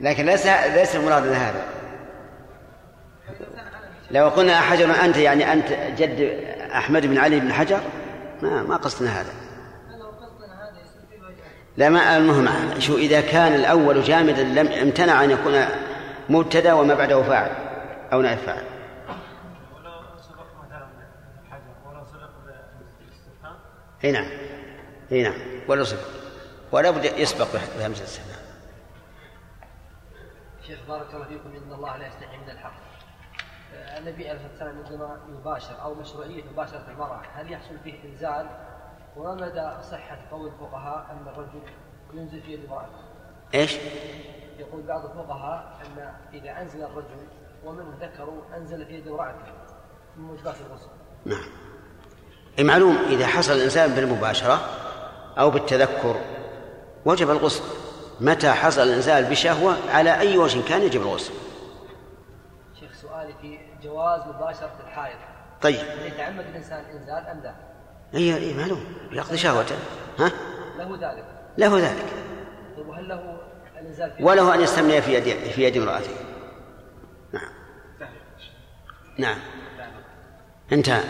لكن ليس ليس المراد هذا لو قلنا حجر أنت يعني أنت جد أحمد بن علي بن حجر ما ما قصدنا هذا. لا ما المهم شو إذا كان الأول جامدا لم امتنع أن يكون مبتدأ وما بعده فاعل أو نائب فاعل. ولو سبق ولو سبق أي نعم أي نعم ولا صفر ولا بد يسبق بهمزة الاستفهام شيخ بارك الله فيكم إن الله لا يستحي من الحق. النبي عليه الصلاة والسلام عندما يباشر أو مشروعية مباشرة المرأة هل يحصل فيه إنزال؟ وما مدى صحة قول الفقهاء أن الرجل ينزل في يد امرأته إيش؟ يقول بعض الفقهاء أن إذا أنزل الرجل ومنهم ذكروا أنزل في يد امرأته من موجبات الغسل. نعم. أي معلوم إذا حصل الإنسان بالمباشرة أو بالتذكر وجب الغسل. متى حصل الإنسان بشهوة؟ على أي وجه كان يجب الغسل؟ شيخ سؤالي في جواز مباشرة الحائض. طيب. هل يتعمد الإنسان إنزال أم لا؟ أي أي معلوم يقضي شهوته ها؟ له ذلك. له ذلك. طيب وهل له الإنزال في وله أن يستمني في يد في يد امرأته. نعم. نعم. انتهى.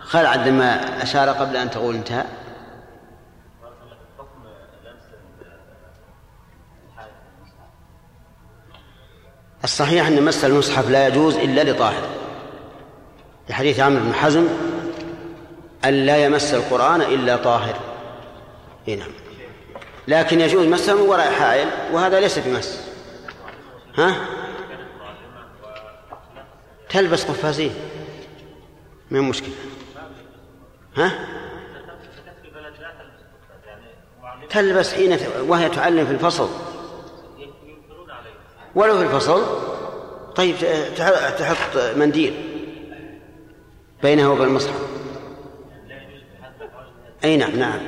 خل عندما أشار قبل أن تقول انتهى. الصحيح أن مس المصحف لا يجوز إلا لطاهر. لحديث عمرو بن حزم أن لا يمس القرآن إلا طاهر. نعم. لكن يجوز مسه من وراء حائل وهذا ليس بمس. ها؟ تلبس قفازين. ما مشكلة ها؟ تلبس حين وهي تعلم في الفصل. ولو في الفصل طيب تح- تحط منديل بينها وبين المصحف. أي نعم نعم.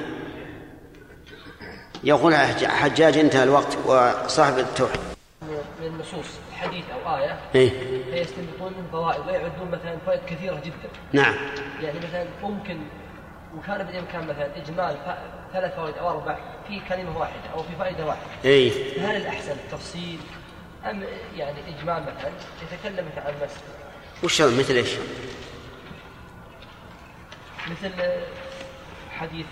يقول حجاج انتهى الوقت وصاحب التوحيد. من النصوص حديث أو آية. إيه؟ فيستنبطون من فوائد ويعدون مثلا فوائد كثيرة جدا. نعم. يعني مثلا ممكن وكان بالامكان مثلا إجمال ثلاث فوائد أو أربع في كلمة واحدة أو في فائدة واحدة. اي هل الأحسن التفصيل؟ أم يعني اجمال مثلا يتكلم مثلا عن المسجد وش؟ مثل إيش؟ مثل حديث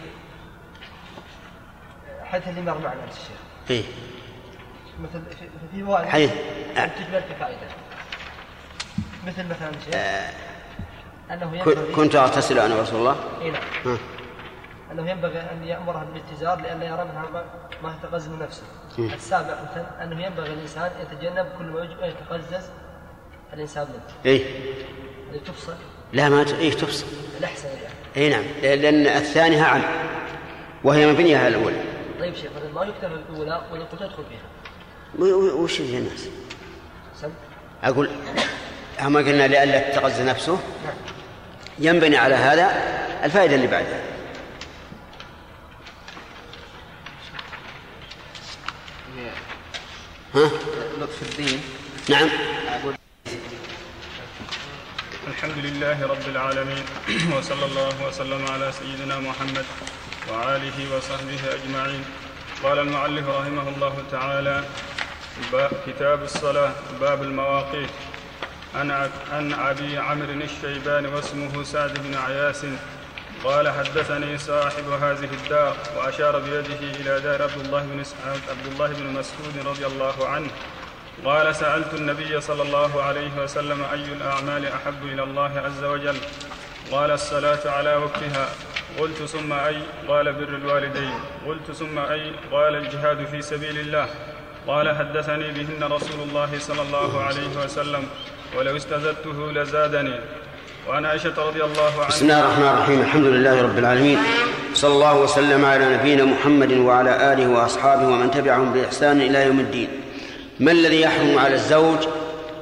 حديث اللي مر معنا الشيخ اي مثل في- فوائد حديث. تجمل في فائده مثل مثلا شيخ ك- ينبغي كنت أغتسل أنا ورسول الله اي نعم. أنه ينبغي أن يأمرها بالاتزار لئلا يرى منها ما- يتقزز نفسه. السابع انه ينبغي الإنسان يتجنب كل ما يتقزز الإنسان منه. اللي تفصل لا ما ت... إيه تفصل الاحسن يعني. اي نعم لأن الثانية عن وهي مبنيه على الاولى طيب شيخ ما يكتفى بالأولى ويقول تدخل فيها. وش اللي الناس؟ سم أقول هم قلنا لئلا تتغذى نفسه نعم. ينبني على هذا الفائدة اللي بعدها ها؟ لطف الدين. نعم. الحمد لله رب العالمين وصلى الله وسلم على سيدنا محمد وآله وصحبه أجمعين. قال المؤلف رحمه الله تعالى كتاب الصلاة باب المواقيت. عن أبي عمرو الشيباني واسمه سعد بن عياس قال حدثني صاحب هذه الدار وأشار بيده إلى دار عبد الله بن عبد الله بن مسعود رضي الله عنه. قال سألت النبي صلى الله عليه وسلم أي الأعمال أحب إلى الله عز وجل؟ قال الصلاة على وقتها. قلت ثم أي؟ قال بر الوالدين. قلت ثم أي؟ قال الجهاد في سبيل الله. قال حدثني بهن رسول الله صلى الله عليه وسلم. ولو استزدته لزادني. وعن عائشة رضي الله عنها. بسم الله الرحمن الرحيم. الحمد لله رب العالمين. صلى الله وسلم على نبينا محمد وعلى آله وأصحابه ومن تبعهم بإحسان إلى يوم الدين. ما الذي يحرم على الزوج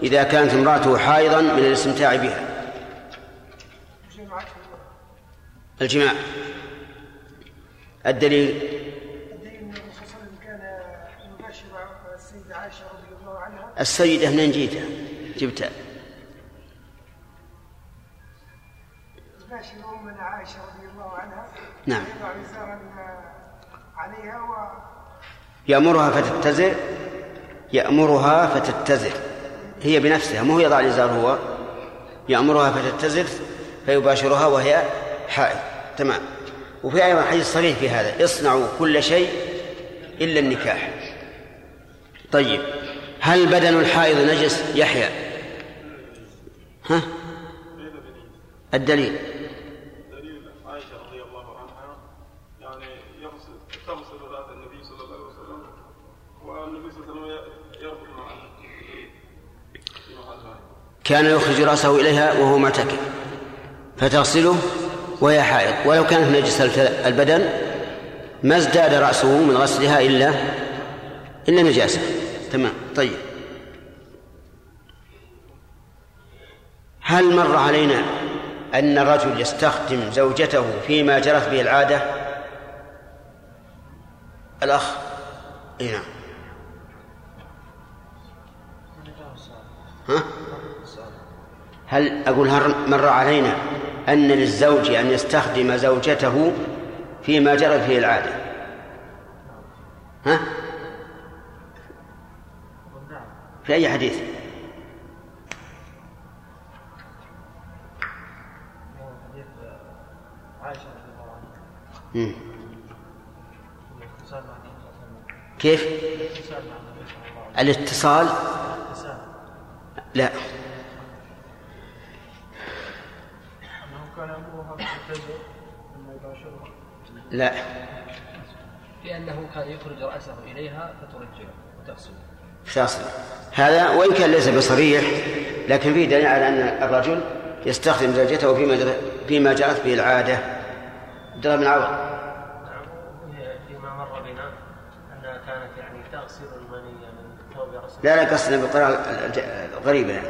إذا كانت امرأته حائضا من الاستمتاع بها؟ الجماع. الدليل. السيدة منين جيتها؟ جبتها. امنا عائشة رضي الله عنها. نعم. يضع عليها و يأمرها فتتزر يأمرها فتتزر هي بنفسها مو يضع الإزار هو. يأمرها فتتزر فيباشرها وهي حائض. تمام. وفي أيضا حديث صريح في هذا. اصنعوا كل شيء إلا النكاح. طيب. هل بدن الحائض نجس؟ يحيى. ها؟ الدليل دليل عائشة رضي الله عنها يعني يغسل تغسل ذات النبي صلى الله عليه وسلم والنبي صلى الله عليه وسلم يربط معها في محلها كان يخرج رأسه إليها وهو معتكف. فتغسله وهي حائض. ولو كانت نجس البدن ما ازداد رأسه من غسلها إلا إلا نجاسة. تمام. طيب. هل مر علينا أن الرجل يستخدم زوجته فيما جرت به العادة؟ الأخ؟ أي نعم. ها؟ هل أقول هل مر علينا أن للزوج أن يستخدم زوجته فيما جرت فيه العادة؟ ها؟ في أي حديث؟ كيف؟ الاتصال؟ مع النبي صلى الله عليه الاتصال وسلم الاتصال لا انه كان يامرها بالتزر ثم يباشرها لا. لأنه كان يخرج رأسه إليها فترجعه وتغسله تصل هذا وإن كان ليس بصريح لكن فيه دليل على أن الرجل يستخدم زوجته فيما جرت فيما جرت به العادة. عبد الله بن عوض نعم وهي فيما مر بنا انها كانت يعني تغسل المني من ثوب رأسها. لا لا قصدنا بالقراءة الغريبة يعني.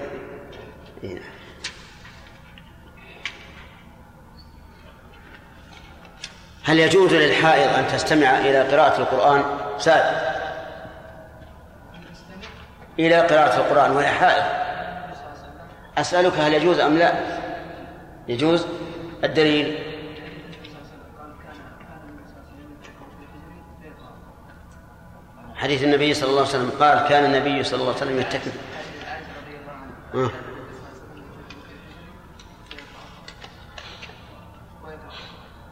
إيه نعم. هل يجوز للحائض أن تستمع إلى قراءة القرآن؟ ساد إلى قراءة القرآن وهي حائض. أسألك هل يجوز أم لا؟ يجوز. الدليل؟ حديث النبي صلى الله عليه وسلم قال كان النبي صلى الله عليه وسلم يتكئ آه.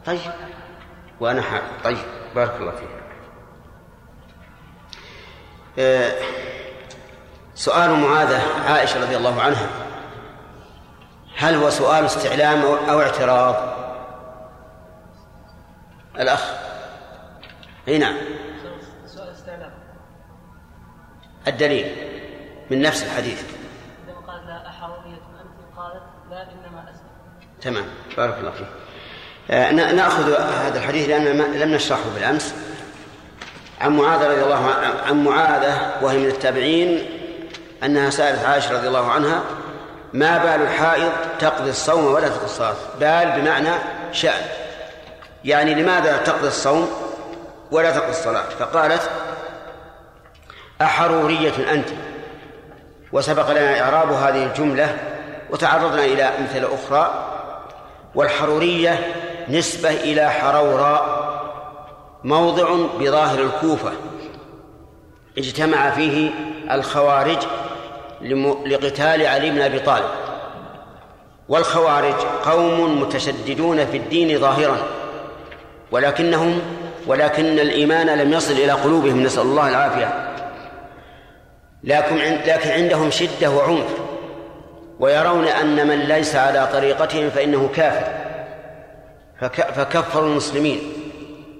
طيب. وأنا حال طيب بارك الله فيك. آه سؤال معاذة عائشة رضي الله عنها. هل هو سؤال استعلام أو اعتراض؟ الأخ. أي نعم. سؤال استعلام. الدليل من نفس الحديث. عندما قال لا أحرمية أنت قالت لا إنما أسلم تمام. بارك الله فيك. نأخذ هذا الحديث لأن لم نشرحه بالأمس. عن معاذ رضي الله عن معاذة وهي من التابعين أنها سألت عائشة رضي الله عنها ما بال الحائض تقضي الصوم ولا تقضي الصلاة؟ بال بمعنى شأن. يعني لماذا تقضي الصوم ولا تقضي الصلاة؟ فقالت أحرورية أنت وسبق لنا إعراب هذه الجملة وتعرضنا إلى أمثلة أخرى والحرورية نسبة إلى حروراء موضع بظاهر الكوفة. اجتمع فيه الخوارج لقتال علي بن أبي طالب. والخوارج قوم متشددون في الدين ظاهرا. ولكنهم ولكن الإيمان لم يصل إلى قلوبهم نسأل الله العافية. لكن عندهم شدة وعنف. ويرون أن من ليس على طريقتهم فإنه كافر. فكفروا المسلمين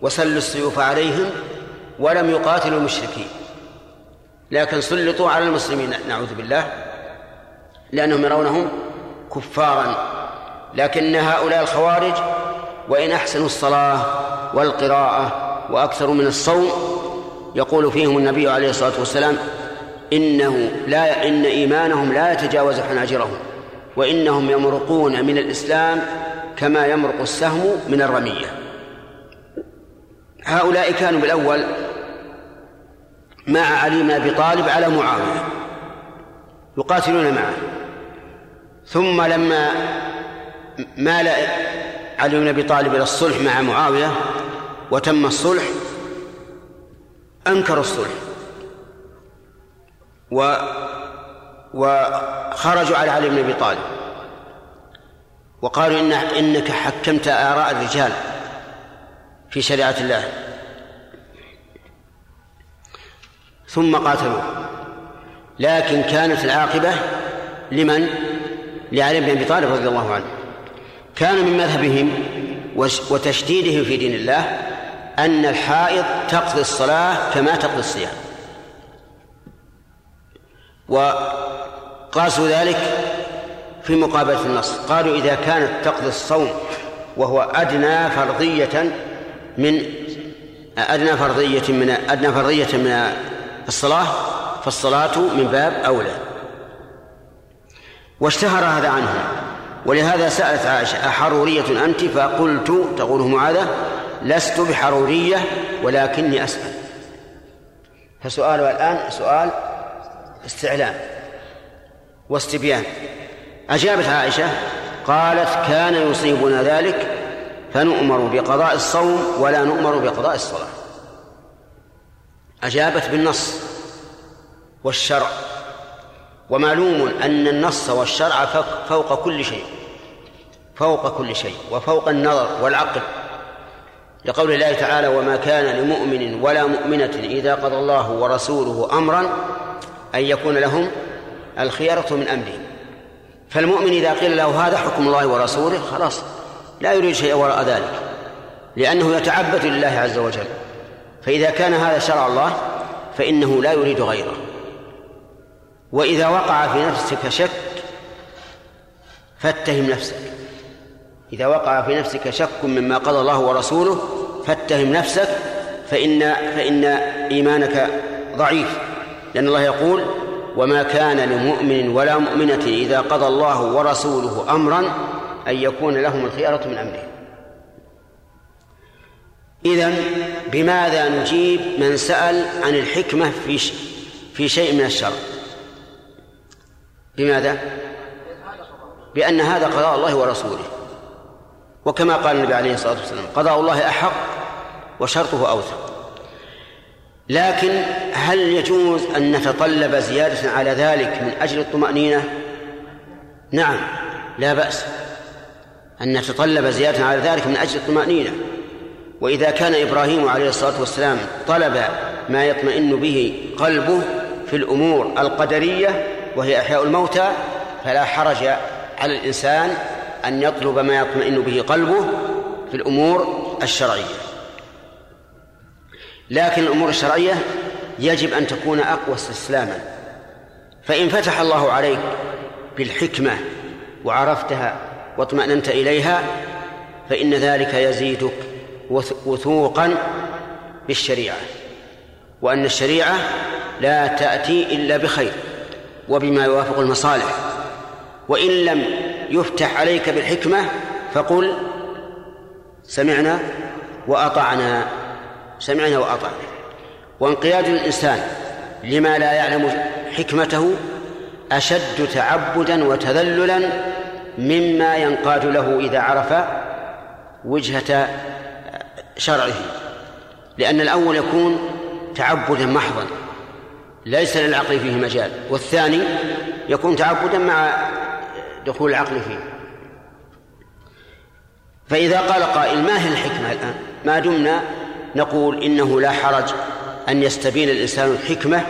وسلوا السيوف عليهم ولم يقاتلوا المشركين. لكن سلطوا على المسلمين نعوذ بالله لأنهم يرونهم كفارا. لكن هؤلاء الخوارج وإن أحسنوا الصلاة والقراءة وأكثروا من الصوم يقول فيهم النبي عليه الصلاة والسلام إنه لا إن إيمانهم لا يتجاوز حناجرهم وإنهم يمرقون من الإسلام كما يمرق السهم من الرمية. هؤلاء كانوا بالأول مع علي بن أبي طالب على معاوية يقاتلون معه. ثم لما مال علي بن أبي طالب إلى الصلح مع معاوية وتم الصلح أنكروا الصلح. و وخرجوا على علي بن أبي طالب. وقالوا إن إنك حكمت آراء الرجال في شريعة الله. ثم قاتلوه لكن كانت العاقبة لمن؟ لعلي بن أبي طالب رضي الله عنه. كان من مذهبهم وتشديدهم في دين الله أن الحائض تقضي الصلاة كما تقضي الصيام. وقاسوا ذلك في مقابلة النص. قالوا إذا كانت تقضي الصوم وهو أدنى فرضية من أدنى فرضية من أدنى فرضية من الصلاة فالصلاة من باب أولى. واشتهر هذا عنهم ولهذا سألت عائشة أحرورية أنت؟ فقلت تقول معاذة لست بحرورية ولكني أسأل. فسؤالها الآن سؤال استعلام واستبيان. أجابت عائشة قالت كان يصيبنا ذلك فنؤمر بقضاء الصوم ولا نؤمر بقضاء الصلاة. أجابت بالنص والشرع. ومعلوم أن النص والشرع فوق- كل شيء فوق كل شيء وفوق النظر والعقل. لقول الله تعالى وما كان لمؤمن ولا مؤمنة إذا قضى الله ورسوله أمرا أن يكون لهم الخيرة من أمرهم. فالمؤمن إذا قيل له هذا حكم الله ورسوله خلاص لا يريد شيئا وراء ذلك لأنه يتعبد لله عز وجل. فإذا كان هذا شرع الله فإنه لا يريد غيره. وإذا وقع في نفسك شك فاتهم نفسك. إذا وقع في نفسك شك مما قضى الله ورسوله فاتهم نفسك فإن فإن إيمانك ضعيف. لأن الله يقول وما كان لمؤمن ولا مؤمنة إذا قضى الله ورسوله أمرا أن يكون لهم الخيارة من أمرهم إذن بماذا نجيب من سأل عن الحكمة في في شيء من الشرع؟ بماذا؟ بأن هذا قضاء الله ورسوله. وكما قال النبي عليه الصلاة والسلام قضاء الله أحق وشرطه أوثق لكن هل يجوز أن نتطلب زيادة على ذلك من أجل الطمأنينة؟ نعم لا بأس. أن نتطلب زيادة على ذلك من أجل الطمأنينة. وإذا كان إبراهيم عليه الصلاة والسلام طلب ما يطمئن به قلبه في الأمور القدرية وهي إحياء الموتى فلا حرج على الإنسان أن يطلب ما يطمئن به قلبه في الأمور الشرعية. لكن الأمور الشرعية يجب أن تكون أقوى استسلاما. فإن فتح الله عليك بالحكمة وعرفتها واطمأننت إليها فإن ذلك يزيدك وث- وثوقا بالشريعة. وأن الشريعة لا تأتي إلا بخير وبما يوافق المصالح. وإن لم يفتح عليك بالحكمة فقل سمعنا وأطعنا. سمعنا وأطعنا. وانقياد الإنسان لما لا يعلم حكمته أشد تعبدا وتذللا مما ينقاد له إذا عرف وجهة شرعه. لأن الأول يكون تعبدا محضا ليس للعقل فيه مجال. والثاني يكون تعبدا مع دخول العقل فيه. فإذا قال قائل ما هي الحكمة الآن؟ ما دمنا نقول إنه لا حرج أن يستبين الإنسان الحكمة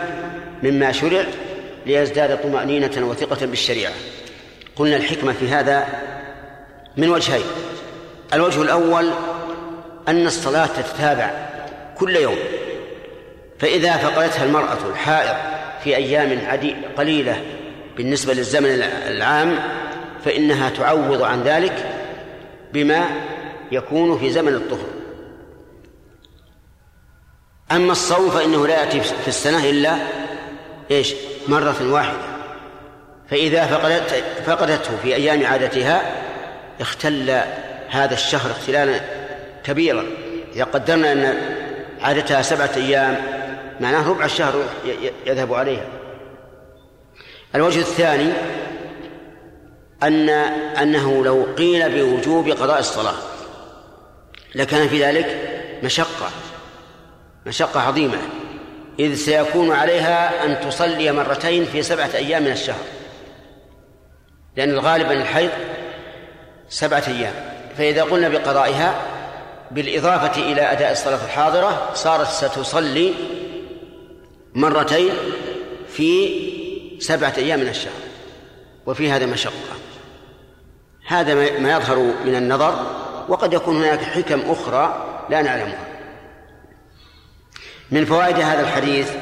مما شرع ليزداد طمأنينة وثقة بالشريعة. قلنا الحكمة في هذا من وجهين. الوجه الأول أن الصلاة تتتابع كل يوم. فإذا فقدتها المرأة الحائض في أيام قليلة بالنسبة للزمن العام فإنها تعوض عن ذلك بما يكون في زمن الطهر. أما الصوم فإنه لا يأتي في السنة إلا إيش؟ مرة واحدة. فإذا فقدت فقدته في أيام عادتها اختل هذا الشهر اختلالا كبيرا. إذا قدرنا أن عادتها سبعة أيام معناه ربع الشهر يذهب عليها. الوجه الثاني أن أنه لو قيل بوجوب قضاء الصلاة لكان في ذلك مشقة. مشقة عظيمة إذ سيكون عليها أن تصلي مرتين في سبعة أيام من الشهر. لأن الغالب أن الحيض سبعة أيام. فإذا قلنا بقضائها بالإضافة إلى أداء الصلاة الحاضرة صارت ستصلي مرتين في سبعة أيام من الشهر. وفي هذا مشقة. هذا ما يظهر من النظر وقد يكون هناك حكم أخرى لا نعلمها. من فوائد هذا الحديث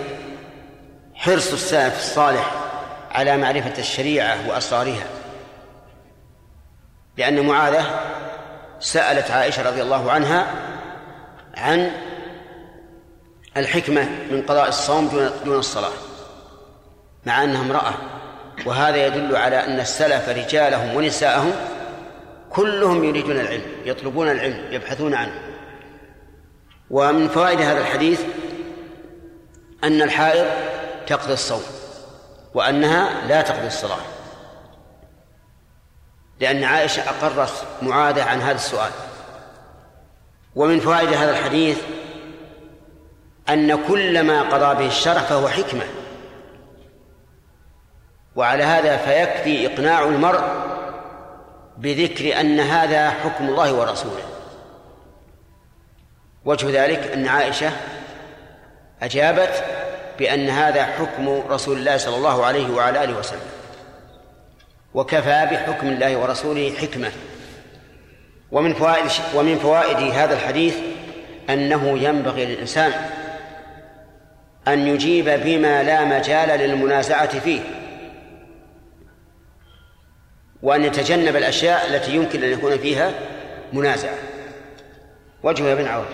حرص السلف الصالح على معرفة الشريعة وأسرارها. لأن معاذة سألت عائشة رضي الله عنها عن الحكمة من قضاء الصوم دون الصلاة مع أنها امرأة. وهذا يدل على أن السلف رجالهم ونساءهم كلهم يريدون العلم يطلبون العلم يبحثون عنه. ومن فوائد هذا الحديث أن الحائض تقضي الصوم وأنها لا تقضي الصلاة. لأن عائشة أقرت معاذة عن هذا السؤال. ومن فوائد هذا الحديث أن كل ما قضى به الشرع فهو حكمة. وعلى هذا فيكفي إقناع المرء بذكر أن هذا حكم الله ورسوله. وجه ذلك أن عائشة أجابت بأن هذا حكم رسول الله صلى الله عليه وعلى آله وسلم. وكفى بحكم الله ورسوله حكمة. ومن فوائد ومن فوائد هذا الحديث أنه ينبغي للإنسان أن يجيب بما لا مجال للمنازعة فيه. وأن يتجنب الأشياء التي يمكن أن يكون فيها منازعة. وجهه يا بن عوف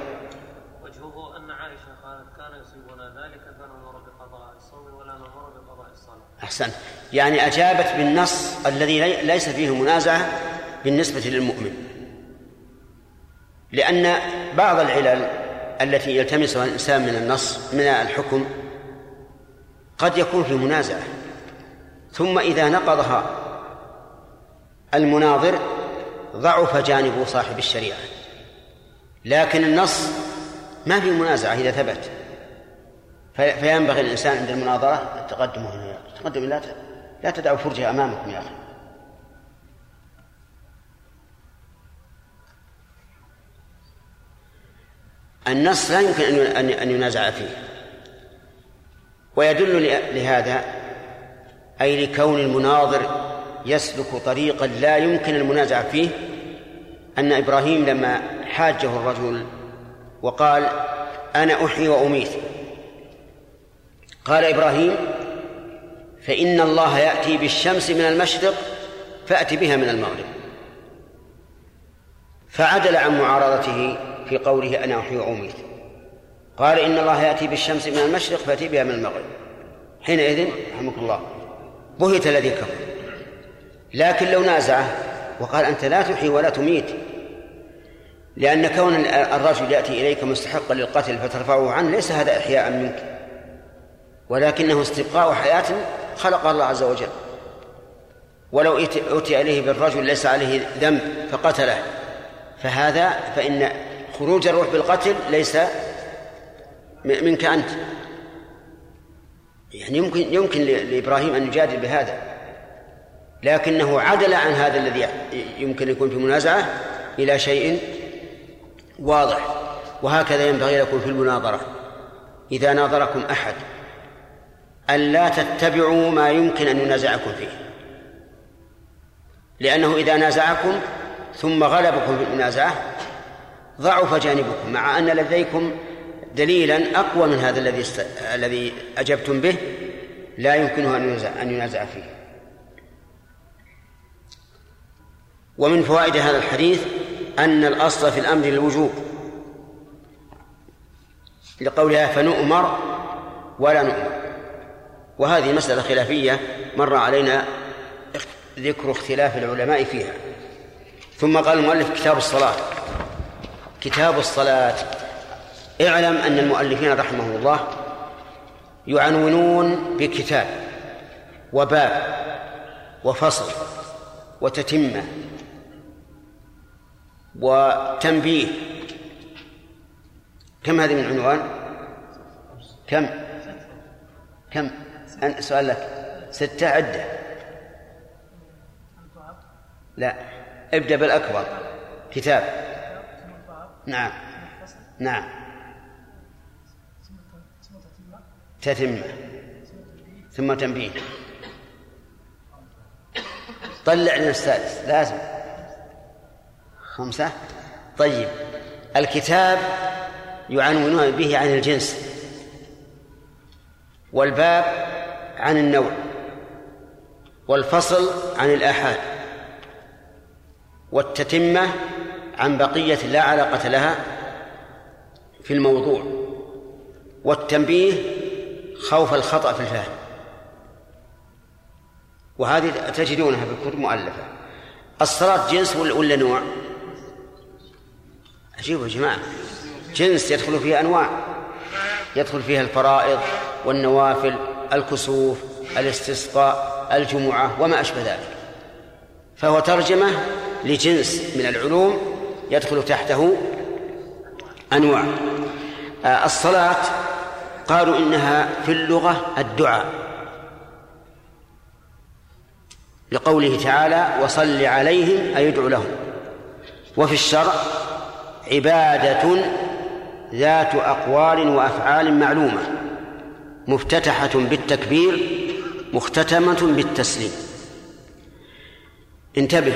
وجهه أن عائشة قالت كان يصيبنا ذلك فنمر بقضاء الصوم ولا نمر بقضاء الصلاة أحسنت يعني أجابت بالنص الذي ليس فيه منازعة بالنسبة للمؤمن. لأن بعض العلل التي يلتمسها الإنسان من النص من الحكم قد يكون في منازعة. ثم إذا نقضها المناظر ضعف جانب صاحب الشريعة. لكن النص ما في منازعة إذا ثبت. فينبغي الإنسان عند المناظرة التقدم هنا التقدم لا لا تدعوا فرجة أمامكم يا أخي. النص لا يمكن أن ينازع فيه. ويدل لهذا أي لكون المناظر يسلك طريقا لا يمكن المنازعة فيه أن إبراهيم لما حاجة الرجل وقال أنا أحيي وأميت قال إبراهيم فإن الله يأتي بالشمس من المشرق فأت بها من المغرب. فعدل عن معارضته في قوله أنا أحيي وأميت. قال إن الله يأتي بالشمس من المشرق فأتي بها من المغرب. حينئذ رحمك الله بهت الذي كفر. لكن لو نازعه وقال أنت لا تحيي ولا تميت لأن كون الرجل يأتي إليك مستحقا للقتل فترفعه عنه ليس هذا إحياء منك ولكنه استبقاء حياة خلقها الله عز وجل. ولو أتي إليه بالرجل ليس عليه ذنب فقتله. فهذا فإن خروج الروح بالقتل ليس منك أنت. يعني يمكن يمكن لإبراهيم أن يجادل بهذا. لكنه عدل عن هذا الذي يمكن يكون في منازعة إلى شيء واضح. وهكذا ينبغي لكم في المناظرة. إذا ناظركم أحد ألا تتبعوا ما يمكن أن ينازعكم فيه. لأنه إذا نازعكم ثم غلبكم في المنازعة ضعف جانبكم مع أن لديكم دليلا أقوى من هذا الذي است... الذي أجبتم به لا يمكنه أن ينازع أن ينازع فيه. ومن فوائد هذا الحديث أن الأصل في الأمر الوجوب. لقولها فنؤمر ولا نؤمر. وهذه مسألة خلافية مر علينا ذكر اختلاف العلماء فيها. ثم قال المؤلف كتاب الصلاة. كتاب الصلاة. اعلم أن المؤلفين رحمه الله يعنونون بكتاب وباب وفصل وتتمة وتنبيه. كم هذه من عنوان؟ كم؟ كم؟ سؤال لك ستة عدة. لا ابدأ بالأكبر. كتاب. نعم. نعم. تتمة. ثم تنبيه. طلع لنا السادس. لازم. خمسة. طيب. الكتاب يعنونون به عن الجنس. والباب عن النوع والفصل عن الآحاد والتتمة عن بقية لا علاقة لها في الموضوع والتنبيه خوف الخطأ في الفهم وهذه تجدونها في الكتب مؤلفة الصلاة جنس ولا نوع؟ عجيب يا جماعة جنس يدخل فيها أنواع يدخل فيها الفرائض والنوافل الكسوف الاستسقاء الجمعة وما أشبه ذلك. فهو ترجمة لجنس من العلوم يدخل تحته أنواع. آه، الصلاة قالوا إنها في اللغة الدعاء. لقوله تعالى وصل عليهم أي ادعو لهم. وفي الشرع عبادة ذات أقوال وأفعال معلومة. مفتتحة بالتكبير مختتمة بالتسليم. انتبه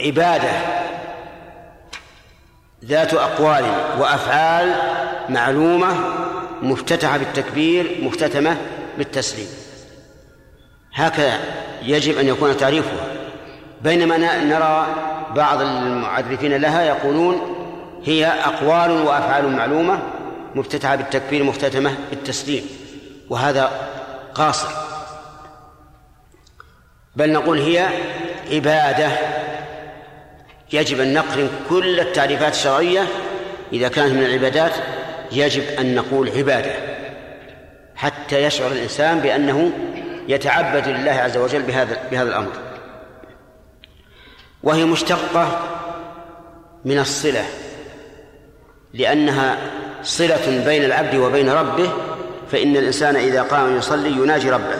عبادة ذات أقوال وأفعال معلومة مفتتحة بالتكبير مختتمة بالتسليم. هكذا يجب أن يكون تعريفها. بينما نرى بعض المعرفين لها يقولون هي أقوال وأفعال معلومة مفتتحة بالتكبير مختتمة بالتسليم. وهذا قاصر. بل نقول هي عبادة. يجب أن نقرن كل التعريفات الشرعية. إذا كانت من العبادات يجب أن نقول عبادة. حتى يشعر الإنسان بأنه يتعبد لله عز وجل بهذا بهذا الأمر. وهي مشتقة من الصلة لأنها صلة بين العبد وبين ربه. فإن الإنسان إذا قام يصلي يناجي ربه.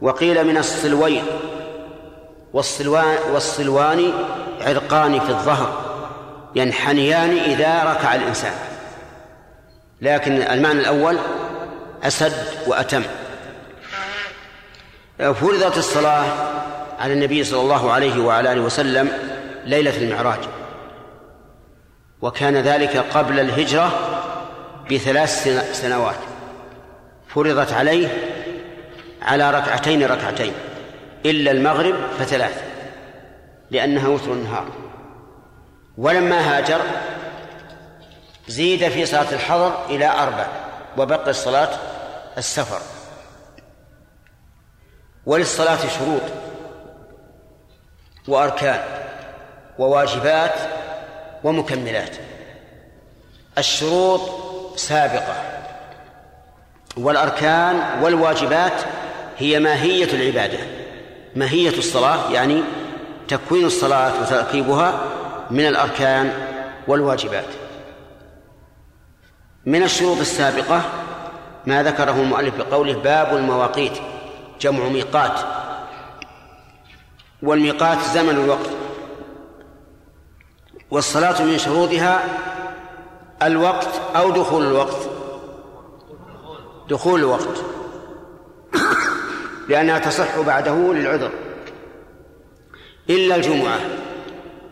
وقيل من الصلوين والصلوان والصلوان عرقان في الظهر ينحنيان إذا ركع الإنسان. لكن المعنى الأول أسد وأتم. فرضت الصلاة على النبي صلى الله عليه وعلى آله وسلم ليلة المعراج. وكان ذلك قبل الهجرة بثلاث سنوات. فرضت عليه على ركعتين ركعتين إلا المغرب فثلاث لأنها وتر النهار. ولما هاجر زيد في صلاة الحضر إلى أربع وبقي الصلاة السفر. وللصلاة شروط وأركان وواجبات ومكملات. الشروط سابقة. والأركان والواجبات هي ماهية العبادة. ماهية الصلاة يعني تكوين الصلاة وتركيبها من الأركان والواجبات. من الشروط السابقة ما ذكره المؤلف بقوله باب المواقيت جمع ميقات. والميقات زمن الوقت. والصلاة من شروطها الوقت أو دخول الوقت. دخول الوقت. لأنها تصح بعده للعذر. إلا الجمعة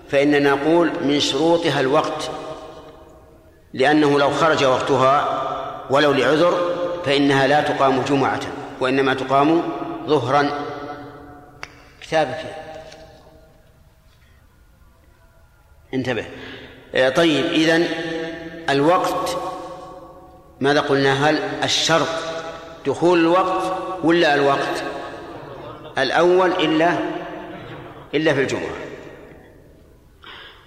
فإننا نقول من شروطها الوقت لأنه لو خرج وقتها ولو لعذر فإنها لا تقام جمعة وإنما تقام ظهرا. كتابك انتبه. آه، طيب إذن الوقت ماذا قلنا؟ هل الشرط دخول الوقت ولا الوقت؟ الأول إلا إلا في الجمعة.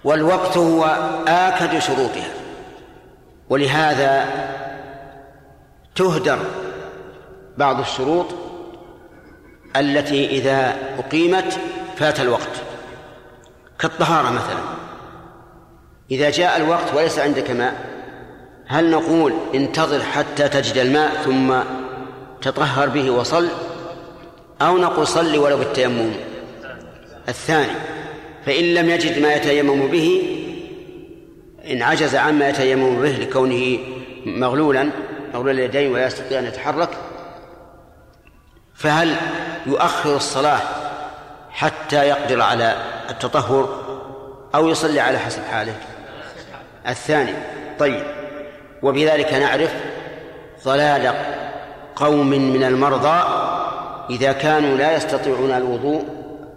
والوقت هو آكد شروطها. ولهذا تهدر بعض الشروط التي إذا أقيمت فات الوقت. كالطهارة مثلا. إذا جاء الوقت وليس عندك ماء هل نقول انتظر حتى تجد الماء ثم تطهر به وصل؟ أو نقول صل ولو بالتيمم. الثاني فإن لم يجد ما يتيمم به إن عجز عما يتيمم به لكونه مغلولا مغلول اليدين ولا يستطيع أن يتحرك فهل يؤخر الصلاة حتى يقدر على التطهر أو يصلي على حسب حاله؟ الثاني طيب وبذلك نعرف ضلال قوم من المرضى إذا كانوا لا يستطيعون الوضوء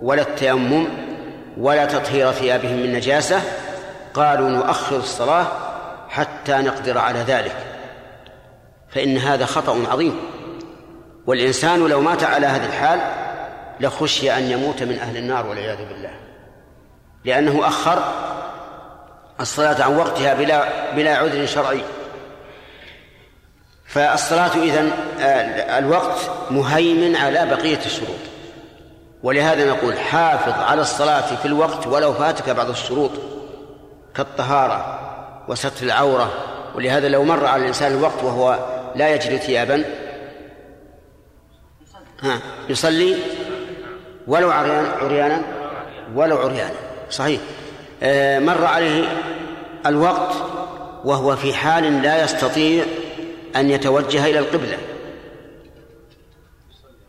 ولا التيمم ولا تطهير ثيابهم من نجاسة قالوا نؤخر الصلاة حتى نقدر على ذلك. فإن هذا خطأ عظيم. والإنسان لو مات على هذه الحال لخشي أن يموت من أهل النار والعياذ بالله. لأنه أخر الصلاة عن وقتها بلا بلا عذر شرعي. فالصلاة إذن آه، الوقت مهيمن على بقية الشروط. ولهذا نقول حافظ على الصلاة في الوقت ولو فاتك بعض الشروط كالطهارة وستر العورة. ولهذا لو مر على الإنسان الوقت وهو لا يجد ثيابا ها يصلي ولو عريان عريانا ولو عريانا. صحيح. آه، مر عليه الوقت وهو في حال لا يستطيع أن يتوجه إلى القبلة.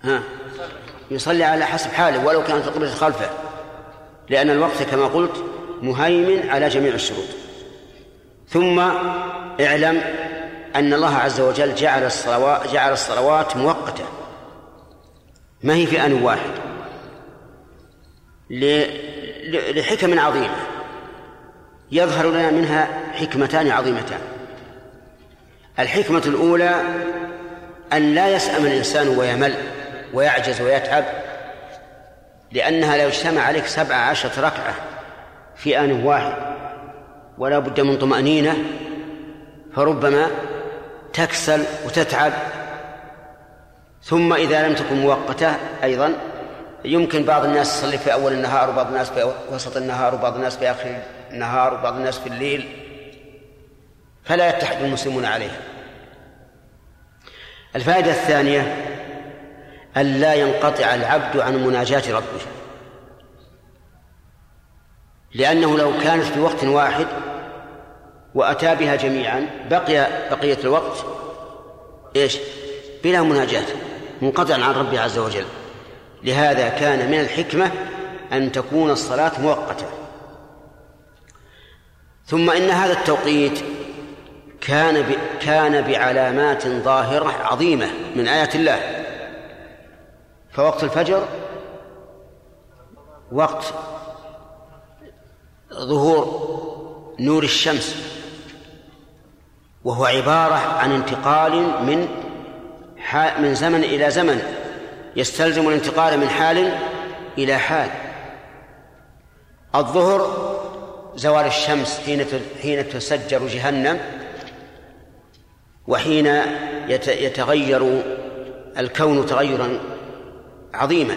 ها؟ يصلي على حسب حاله ولو كانت القبلة خلفه. لأن الوقت كما قلت مهيمن على جميع الشروط. ثم اعلم أن الله عز وجل جعل الصلوات جعل الصلوات مؤقتة. ما هي في آن واحد؟ لحكم عظيمة. يظهر لنا منها حكمتان عظيمتان. الحكمة الأولى أن لا يسأم الإنسان ويمل ويعجز ويتعب لأنها لو اجتمع عليك سبع عشرة ركعة في آن واحد ولا بد من طمأنينة فربما تكسل وتتعب. ثم إذا لم تكن مؤقتة أيضا يمكن بعض الناس يصلي في أول النهار وبعض الناس في وسط النهار وبعض الناس في آخر النهار وبعض الناس في الليل. فلا يتحد المسلمون عليها. الفائدة الثانية أن لا ينقطع العبد عن مناجاة ربه. لأنه لو كانت في وقت واحد وأتى بها جميعا بقي بقية الوقت إيش؟ بلا مناجاة منقطعا عن ربه عز وجل. لهذا كان من الحكمة أن تكون الصلاة مؤقتة. ثم إن هذا التوقيت كان ب... كان بعلامات ظاهرة عظيمة من آيات الله. فوقت الفجر وقت ظهور نور الشمس وهو عبارة عن انتقال من من زمن إلى زمن يستلزم الانتقال من حال إلى حال. الظهر زوال الشمس حين حين تسجر جهنم. وحين يتغير الكون تغيرا عظيما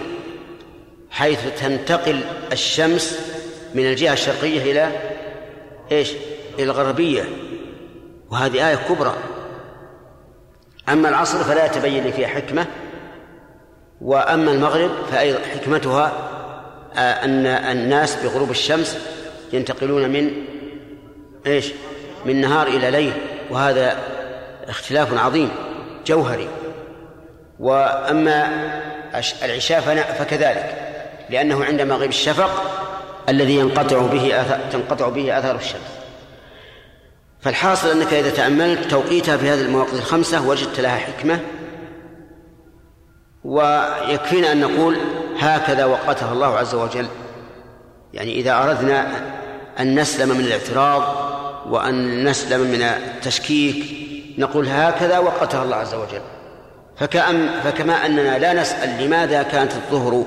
حيث تنتقل الشمس من الجهة الشرقية إلى إيش؟ إلى الغربية وهذه آية كبرى أما العصر فلا يتبين لي فيها حكمة وأما المغرب فأيضا حكمتها آه، أن الناس بغروب الشمس ينتقلون من إيش؟ من نهار إلى ليل وهذا اختلاف عظيم جوهري. وأما العشاء فكذلك لأنه عند مغيب الشفق الذي ينقطع به تنقطع به آثار الشمس. فالحاصل أنك إذا تأملت توقيتها في هذه المواقف الخمسة وجدت لها حكمة. ويكفينا أن نقول هكذا وقتها الله عز وجل. يعني إذا أردنا أن نسلم من الاعتراض وأن نسلم من التشكيك نقول هكذا وقتها الله عز وجل. فكأم فكما أننا لا نسأل لماذا كانت الظهر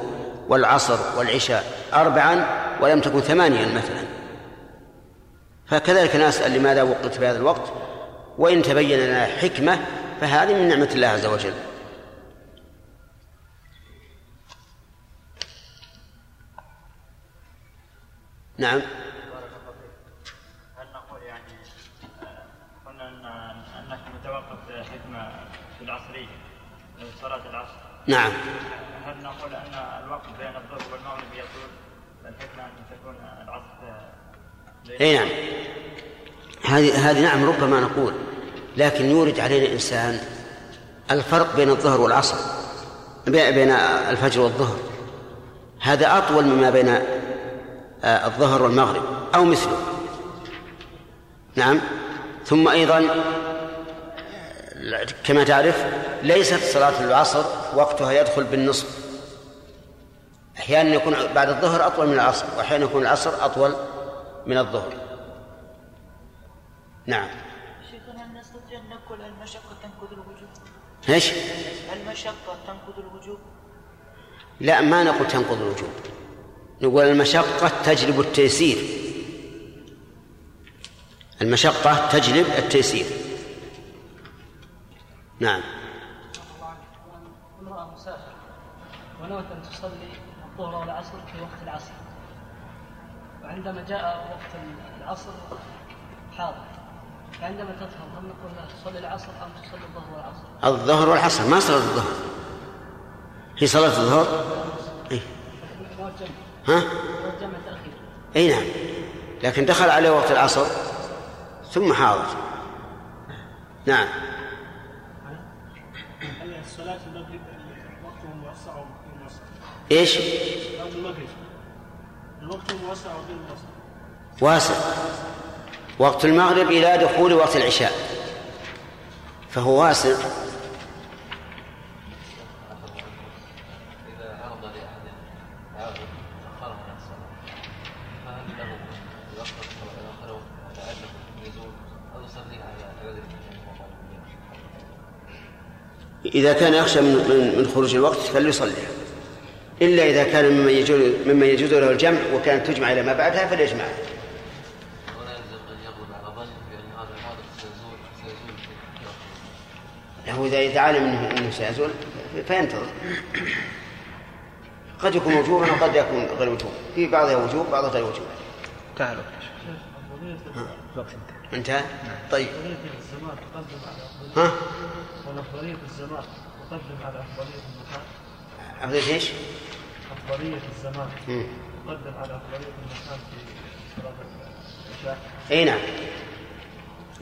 والعصر والعشاء أربعا ولم تكن ثمانيا مثلا. فكذلك نسأل لماذا وقت في هذا الوقت وإن تبين لنا حكمة فهذه من نعمة الله عز وجل. نعم هل نقول يعني قلنا ان متوقف حكمه في العصرية صلاة العصر. نعم. هل نقول أن الوقت بين الظهر والمغرب يطول؟ الحكمة أن تكون العصر أي نعم. هذه هذه نعم ربما نقول. لكن يورد علينا انسان الفرق بين الظهر والعصر بين الفجر والظهر. هذا أطول مما بين آه، الظهر والمغرب أو مثله. نعم. ثم أيضا كما تعرف ليست صلاة العصر وقتها يدخل بالنصف. أحيانا يكون بعد الظهر أطول من العصر وأحيانا يكون العصر أطول من الظهر. نعم. شيخنا نستطيع أن نقول المشقة تنقض الوجوب؟ إيش؟ المشقة تنقض الوجوب؟ لا ما نقول تنقض الوجوب. نقول المشقة تجلب التيسير. المشقة تجلب التيسير. نعم. امرأة مسافر ونوت أن تصلي الظهر والعصر في وقت العصر. وعندما جاء وقت العصر حاضر. فعندما تظهر هل نقول لها تصلي العصر أم تصلي الظهر والعصر؟ الظهر والعصر ما صلاة الظهر؟ هي صلاة الظهر؟ إيه؟ ها؟ إي نعم. لكن دخل عليه وقت العصر ثم حاضر. نعم الصلاة المغرب وقته موسع وغير موسع إيش؟ الوقت موسع واسع. وقت المغرب إلى دخول وقت العشاء. فهو واسع. إذا كان يخشى من خروج الوقت فليصليها إلا إذا كان ممن يجوز ممن يجوز له الجمع وكانت تجمع إلى ما بعدها فليجمعها ولا يلزم أن يغلب على ظن بأن هذا الحادث سيزول هو إذا إذا علم أنه, سيزول فينتظر. قد يكون وجوبا وقد يكون غير وجوب. في بعضها وجوب بعضها غير وجوب. تعالوا انتهى طيب. ها؟ ونفضلية الزمان تقدم على أفضلية المكان أفضل إيش؟ أفضلية الزمان. تقدم على أفضلية المكان في صلاة العشاء. إي نعم.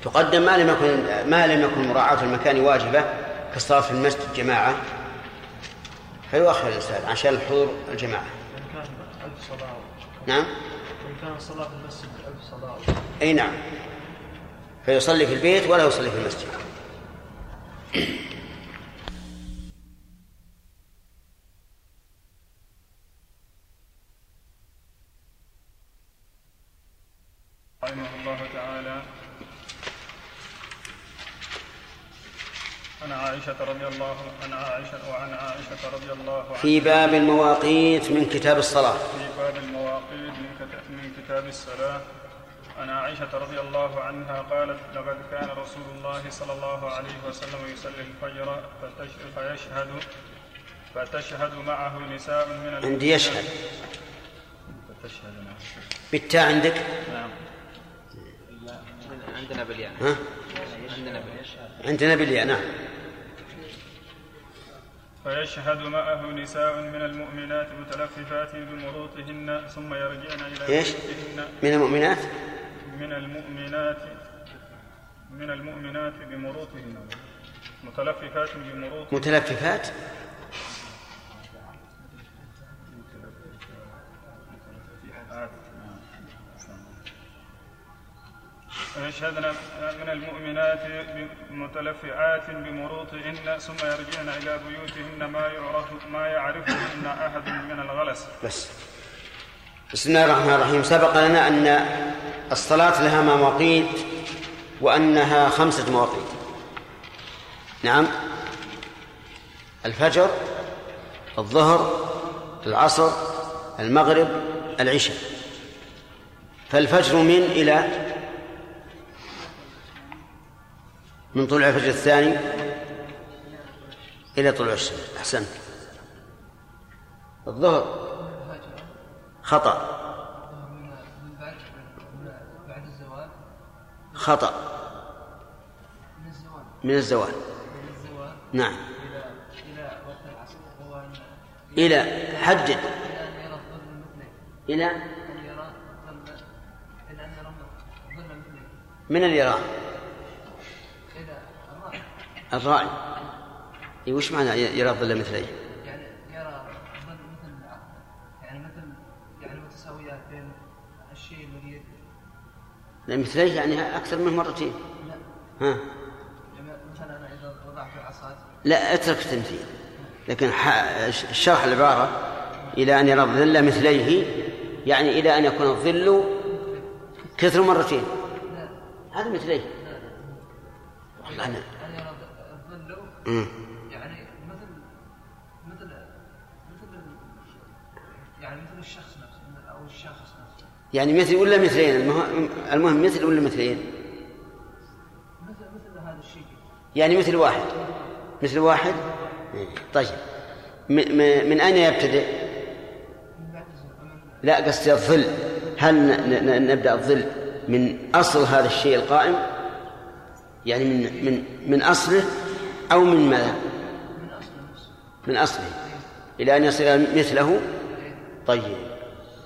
تقدم ما لم يكن ما لم يكن مراعاة المكان واجبة كالصلاة في المسجد جماعة. فيؤخر الإنسان عشان الحضور الجماعة. إن كان ألف صلاة. نعم. إن كان الصلاة في المسجد ألف صلاة. أي نعم. فيصلي في البيت ولا يصلي في المسجد رحمه الله تعالى عن عائشة رضي الله عن عائشة وعن عائشة رضي الله عنها. في باب المواقيت من كتاب الصلاة. في باب المواقيت من كتاب, من كتاب الصلاة. عن عائشة رضي الله عنها قالت لقد كان رسول الله صلى الله عليه وسلم يصلي الفجر فيشهد فتشهد معه نساء من عندي يشهد. فتشهد معه. بالتاء عندك؟ نعم. عندنا بالياء. ها؟ عندنا بالياء. عندنا بالياء نعم. فيشهد معه نساء من المؤمنات متلففات بمروطهن ثم يرجعن إلى إيش؟ بيوتهن من المؤمنات؟ من المؤمنات من المؤمنات بمروطهن. متلففات بمروط متلففات؟ ويشهدن من المؤمنات متلفعات بمروطهن ثم يرجعن إلى بيوتهن ما يعرف ما يعرفهن أحد من الغلس. بس. بسم الله الرحمن الرحيم. سبق لنا أن الصلاة لها مواقيت وأنها خمسة مواقيت. نعم. الفجر الظهر العصر المغرب العشاء. فالفجر من إلى من طلوع الفجر الثاني إلى طلوع الشمس. أحسنت. الظهر خطأ. من من خطأ. من الزوال. من من نعم. إلى حدد إلى؟ أن يرى الراعي إي وش معنى يرى الظل مثليه يعني يرى الظل مثل يعني مثل يعني متساويات بين الشيء الذي لأن مثليه يعني أكثر من مرتين. لا. ها؟ يعني مثلا أنا إذا وضعت العصا لا أترك التمثيل. لكن ح- شرح العبارة إلى أن يرى الظل مثليه يعني إلى أن يكون الظل كثر مرتين. هذا مثليه. والله أنا الظل مم. يعني مثل مثل مثل يعني مثل الشخص نفسه أو الشخص نفسه. يعني مثل ولا مثلين؟ المهم, مثل ولا مثلين؟ مثل مثل هذا الشيء. يعني مثل واحد. مثل واحد؟ إيه. طيب. من أين يبتدئ؟ لا قصدي الظل. هل نبدأ الظل من أصل هذا الشيء القائم؟ يعني من من من أصله أو من ماذا؟ من أصله إلى أن يصير مثله؟ طيب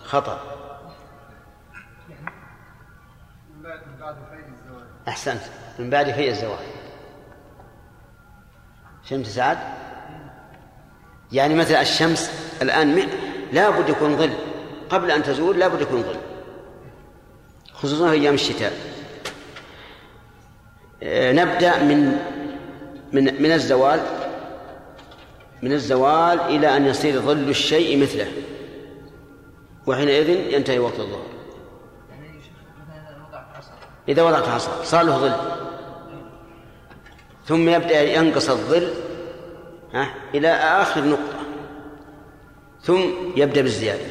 خطأ. أحسنت. من بعد في الزواج. شمس سعد؟ يعني مثل الشمس الآن م- لا بد يكون ظل. قبل أن تزول لا بد يكون ظل. خصوصا في أيام الشتاء. آه، نبدأ من من من الزوال من الزوال إلى أن يصير ظل الشيء مثله. وحينئذ ينتهي وقت الظهر. إذا وضعت عصا صار له ظل. ثم يبدأ ينقص الظل ها إلى آخر نقطة. ثم يبدأ بالزيادة.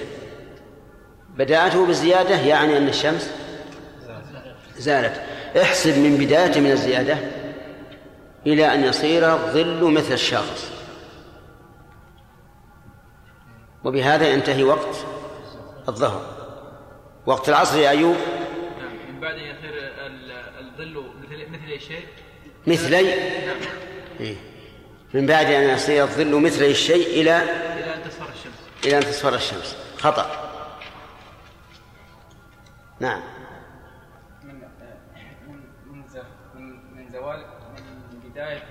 بدأته بالزيادة يعني أن الشمس زالت. احسب من بداية من الزيادة إلى أن يصير الظل مثل الشخص. وبهذا ينتهي وقت الظهر. وقت العصر يا أيوب. نعم من بعد أن يصير ال- الظل مثل مثل أي شيء مثلي؟ نعم. إيه. من بعد أن يصير الظل مثل الشيء إلى إلى أن تصفر الشمس. إلى أن تصفر الشمس. خطأ. نعم. بداية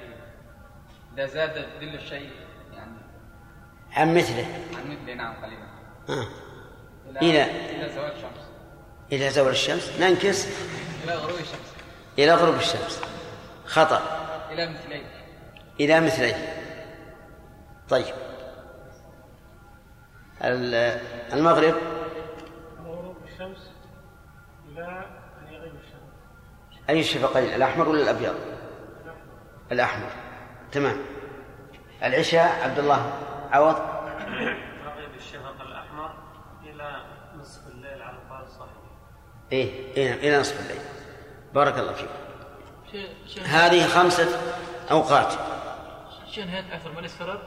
إذا زاد ظل الشيء يعني. عن مثله. عن مثله نعم قليلا آه. إلى إلى زوال الشمس. إلى زوال الشمس؟ ننكس. إلى غروب الشمس. إلى غروب الشمس. خطأ. إلى مثلين إلى مثليه. طيب. ال- المغرب؟ غروب الشمس إلى أن يغيب الشمس. أي الشفقين الأحمر ولا الأبيض؟ الأحمر. تمام. العشاء عبد الله عوض. رغب الشفق الأحمر إلى نصف الليل على القول الصحيح. إيه إيه إلى نصف الليل. بارك الله فيك. هذه خمسة أوقات. شيء نهاية العصر من الاصفرار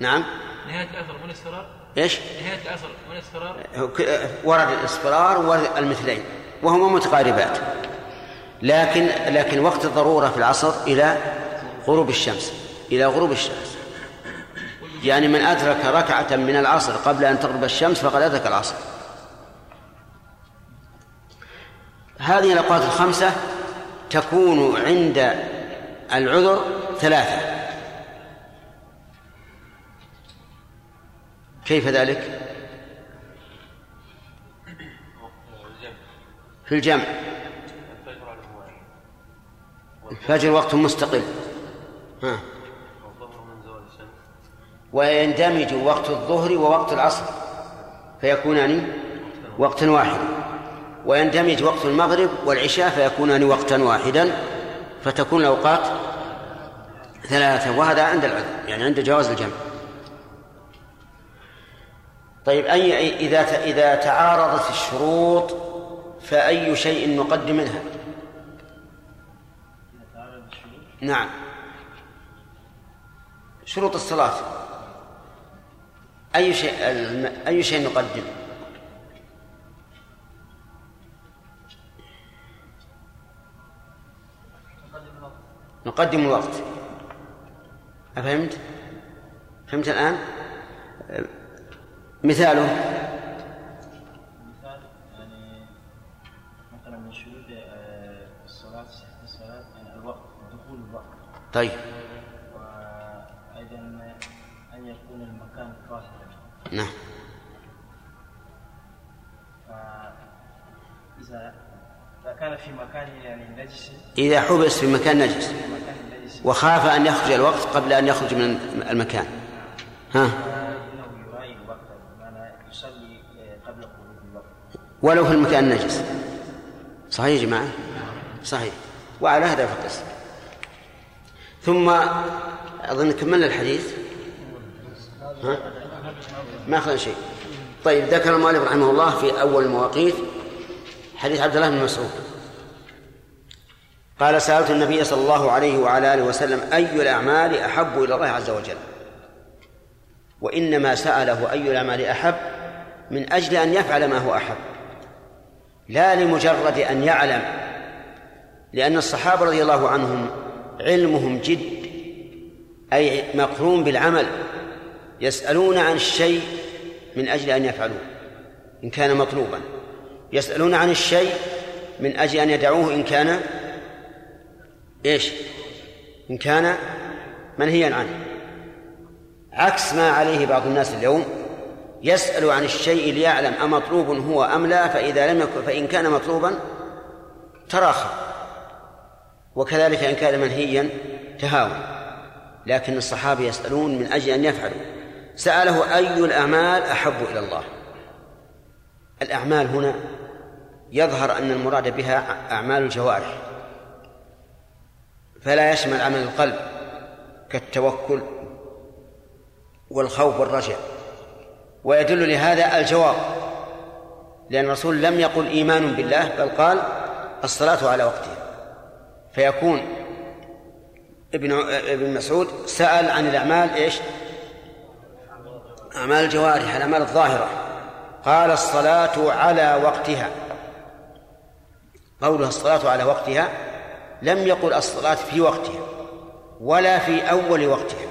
نعم. نهاية العصر من الاصفرار إيش؟ نهاية العصر من الاصفرار ك- ورد الإصفرار والمثلين وهما متقاربات. لكن لكن وقت الضرورة في العصر إلى غروب الشمس إلى غروب الشمس. يعني من أدرك ركعة من العصر قبل أن تغرب الشمس فقد أدرك العصر. هذه الأوقات الخمسة تكون عند العذر ثلاثة. كيف ذلك؟ في الجمع. الفجر وقت مستقل ها والظهر من زوال الشمس ويندمج وقت الظهر ووقت العصر فيكونان وقتا واحدا. ويندمج وقت المغرب والعشاء فيكونان وقتا واحدا. فتكون الأوقات ثلاثة وهذا عند العذر يعني عند جواز الجمع. طيب أي إذا إذا تعارضت الشروط فأي شيء نقدم منها؟ نعم. شروط الصلاة أي شيء أي شيء نقدم؟ نقدم الوقت أفهمت؟ فهمت الآن؟ مثاله مثال يعني مثلا من شروط آه، الصلاة الصلاة يعني الوقت دخول الوقت طيب نعم. إذا كان في مكان يعني نجس. إذا حبس في مكان نجس. وخاف أن يخرج الوقت قبل أن يخرج من المكان. ها؟ آه، ولو في المكان النجس. صحيح يا جماعة؟ صحيح. وعلى هذا فقس ثم أظن كملنا الحديث. ها؟ ما أخذنا شيء. طيب ذكر المؤلف رحمه الله في أول المواقيت حديث عبد الله بن مسعود. قال سألت النبي صلى الله عليه وعلى آله وسلم أي الأعمال أحب إلى الله عز وجل؟ وإنما سأله أي الأعمال أحب؟ من أجل أن يفعل ما هو أحب. لا لمجرد أن يعلم لأن الصحابة رضي الله عنهم علمهم جد أي مقرون بالعمل. يسألون عن الشيء من أجل أن يفعلوه إن كان مطلوبا. يسألون عن الشيء من أجل أن يدعوه إن كان إيش؟ إن كان منهيا عنه. عكس ما عليه بعض الناس اليوم يسأل عن الشيء ليعلم أمطلوب هو أم لا فإذا لم يكن فإن كان مطلوبا تراخى. وكذلك إن كان منهيا تهاون. لكن الصحابة يسألون من أجل أن يفعلوا. سأله أي الأعمال أحب إلى الله. الأعمال هنا يظهر أن المراد بها أعمال الجوارح. فلا يشمل عمل القلب كالتوكل والخوف والرجاء ويدل لهذا الجواب لأن الرسول لم يقل إيمان بالله بل قال الصلاة على وقتها. فيكون ابن ابن مسعود سأل عن الأعمال إيش؟ أعمال الجوارح الأعمال الظاهرة. قال الصلاة على وقتها. قولها الصلاة على وقتها لم يقل الصلاة في وقتها ولا في أول وقتها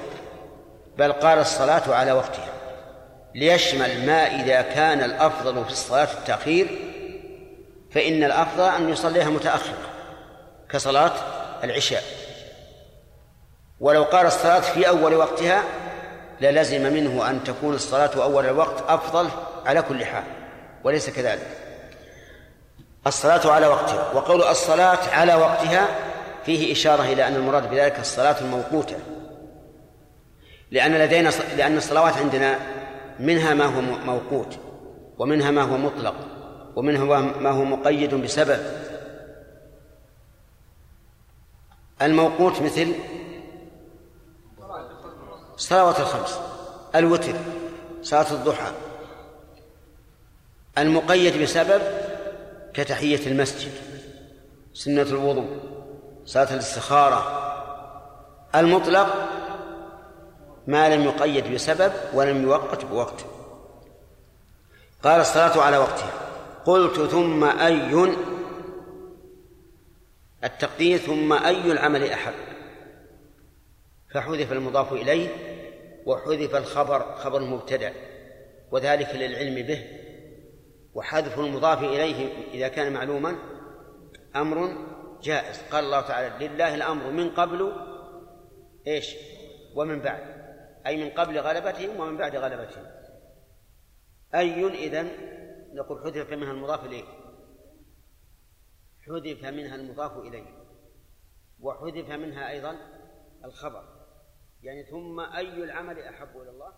بل قال الصلاة على وقتها. ليشمل ما إذا كان الأفضل في الصلاة التأخير فإن الأفضل أن يصليها متأخرة كصلاة العشاء. ولو قال الصلاة في أول وقتها للزم منه أن تكون الصلاة أول الوقت أفضل على كل حال وليس كذلك. الصلاة على وقتها وقول الصلاة على وقتها فيه إشارة إلى أن المراد بذلك الصلاة الموقوتة. لأن لدينا لأن الصلوات عندنا منها ما هو موقوت ومنها ما هو مطلق ومنها ما هو مقيد بسبب. الموقوت مثل الصلوات الخمس الوتر صلاة الضحى. المقيد بسبب كتحية المسجد سنة الوضوء صلاة الاستخارة. المطلق ما لم يقيد بسبب ولم يوقت بوقت. قال الصلاة على وقتها. قلت ثم أي التقدير ثم أي العمل أحب فحذف المضاف إليه وحذف الخبر خبر المبتدأ وذلك للعلم به. وحذف المضاف إليه إذا كان معلوما أمر جائز. قال الله تعالى لله الأمر من قبل إيش؟ ومن بعد. أي من قبل غلبتهم ومن بعد غلبتهم. أي إذن؟ نقول حذف منها المضاف إليه. حذف منها المضاف إليه. وحذف منها أيضا الخبر. يعني ثم أي العمل أحب إلى الله؟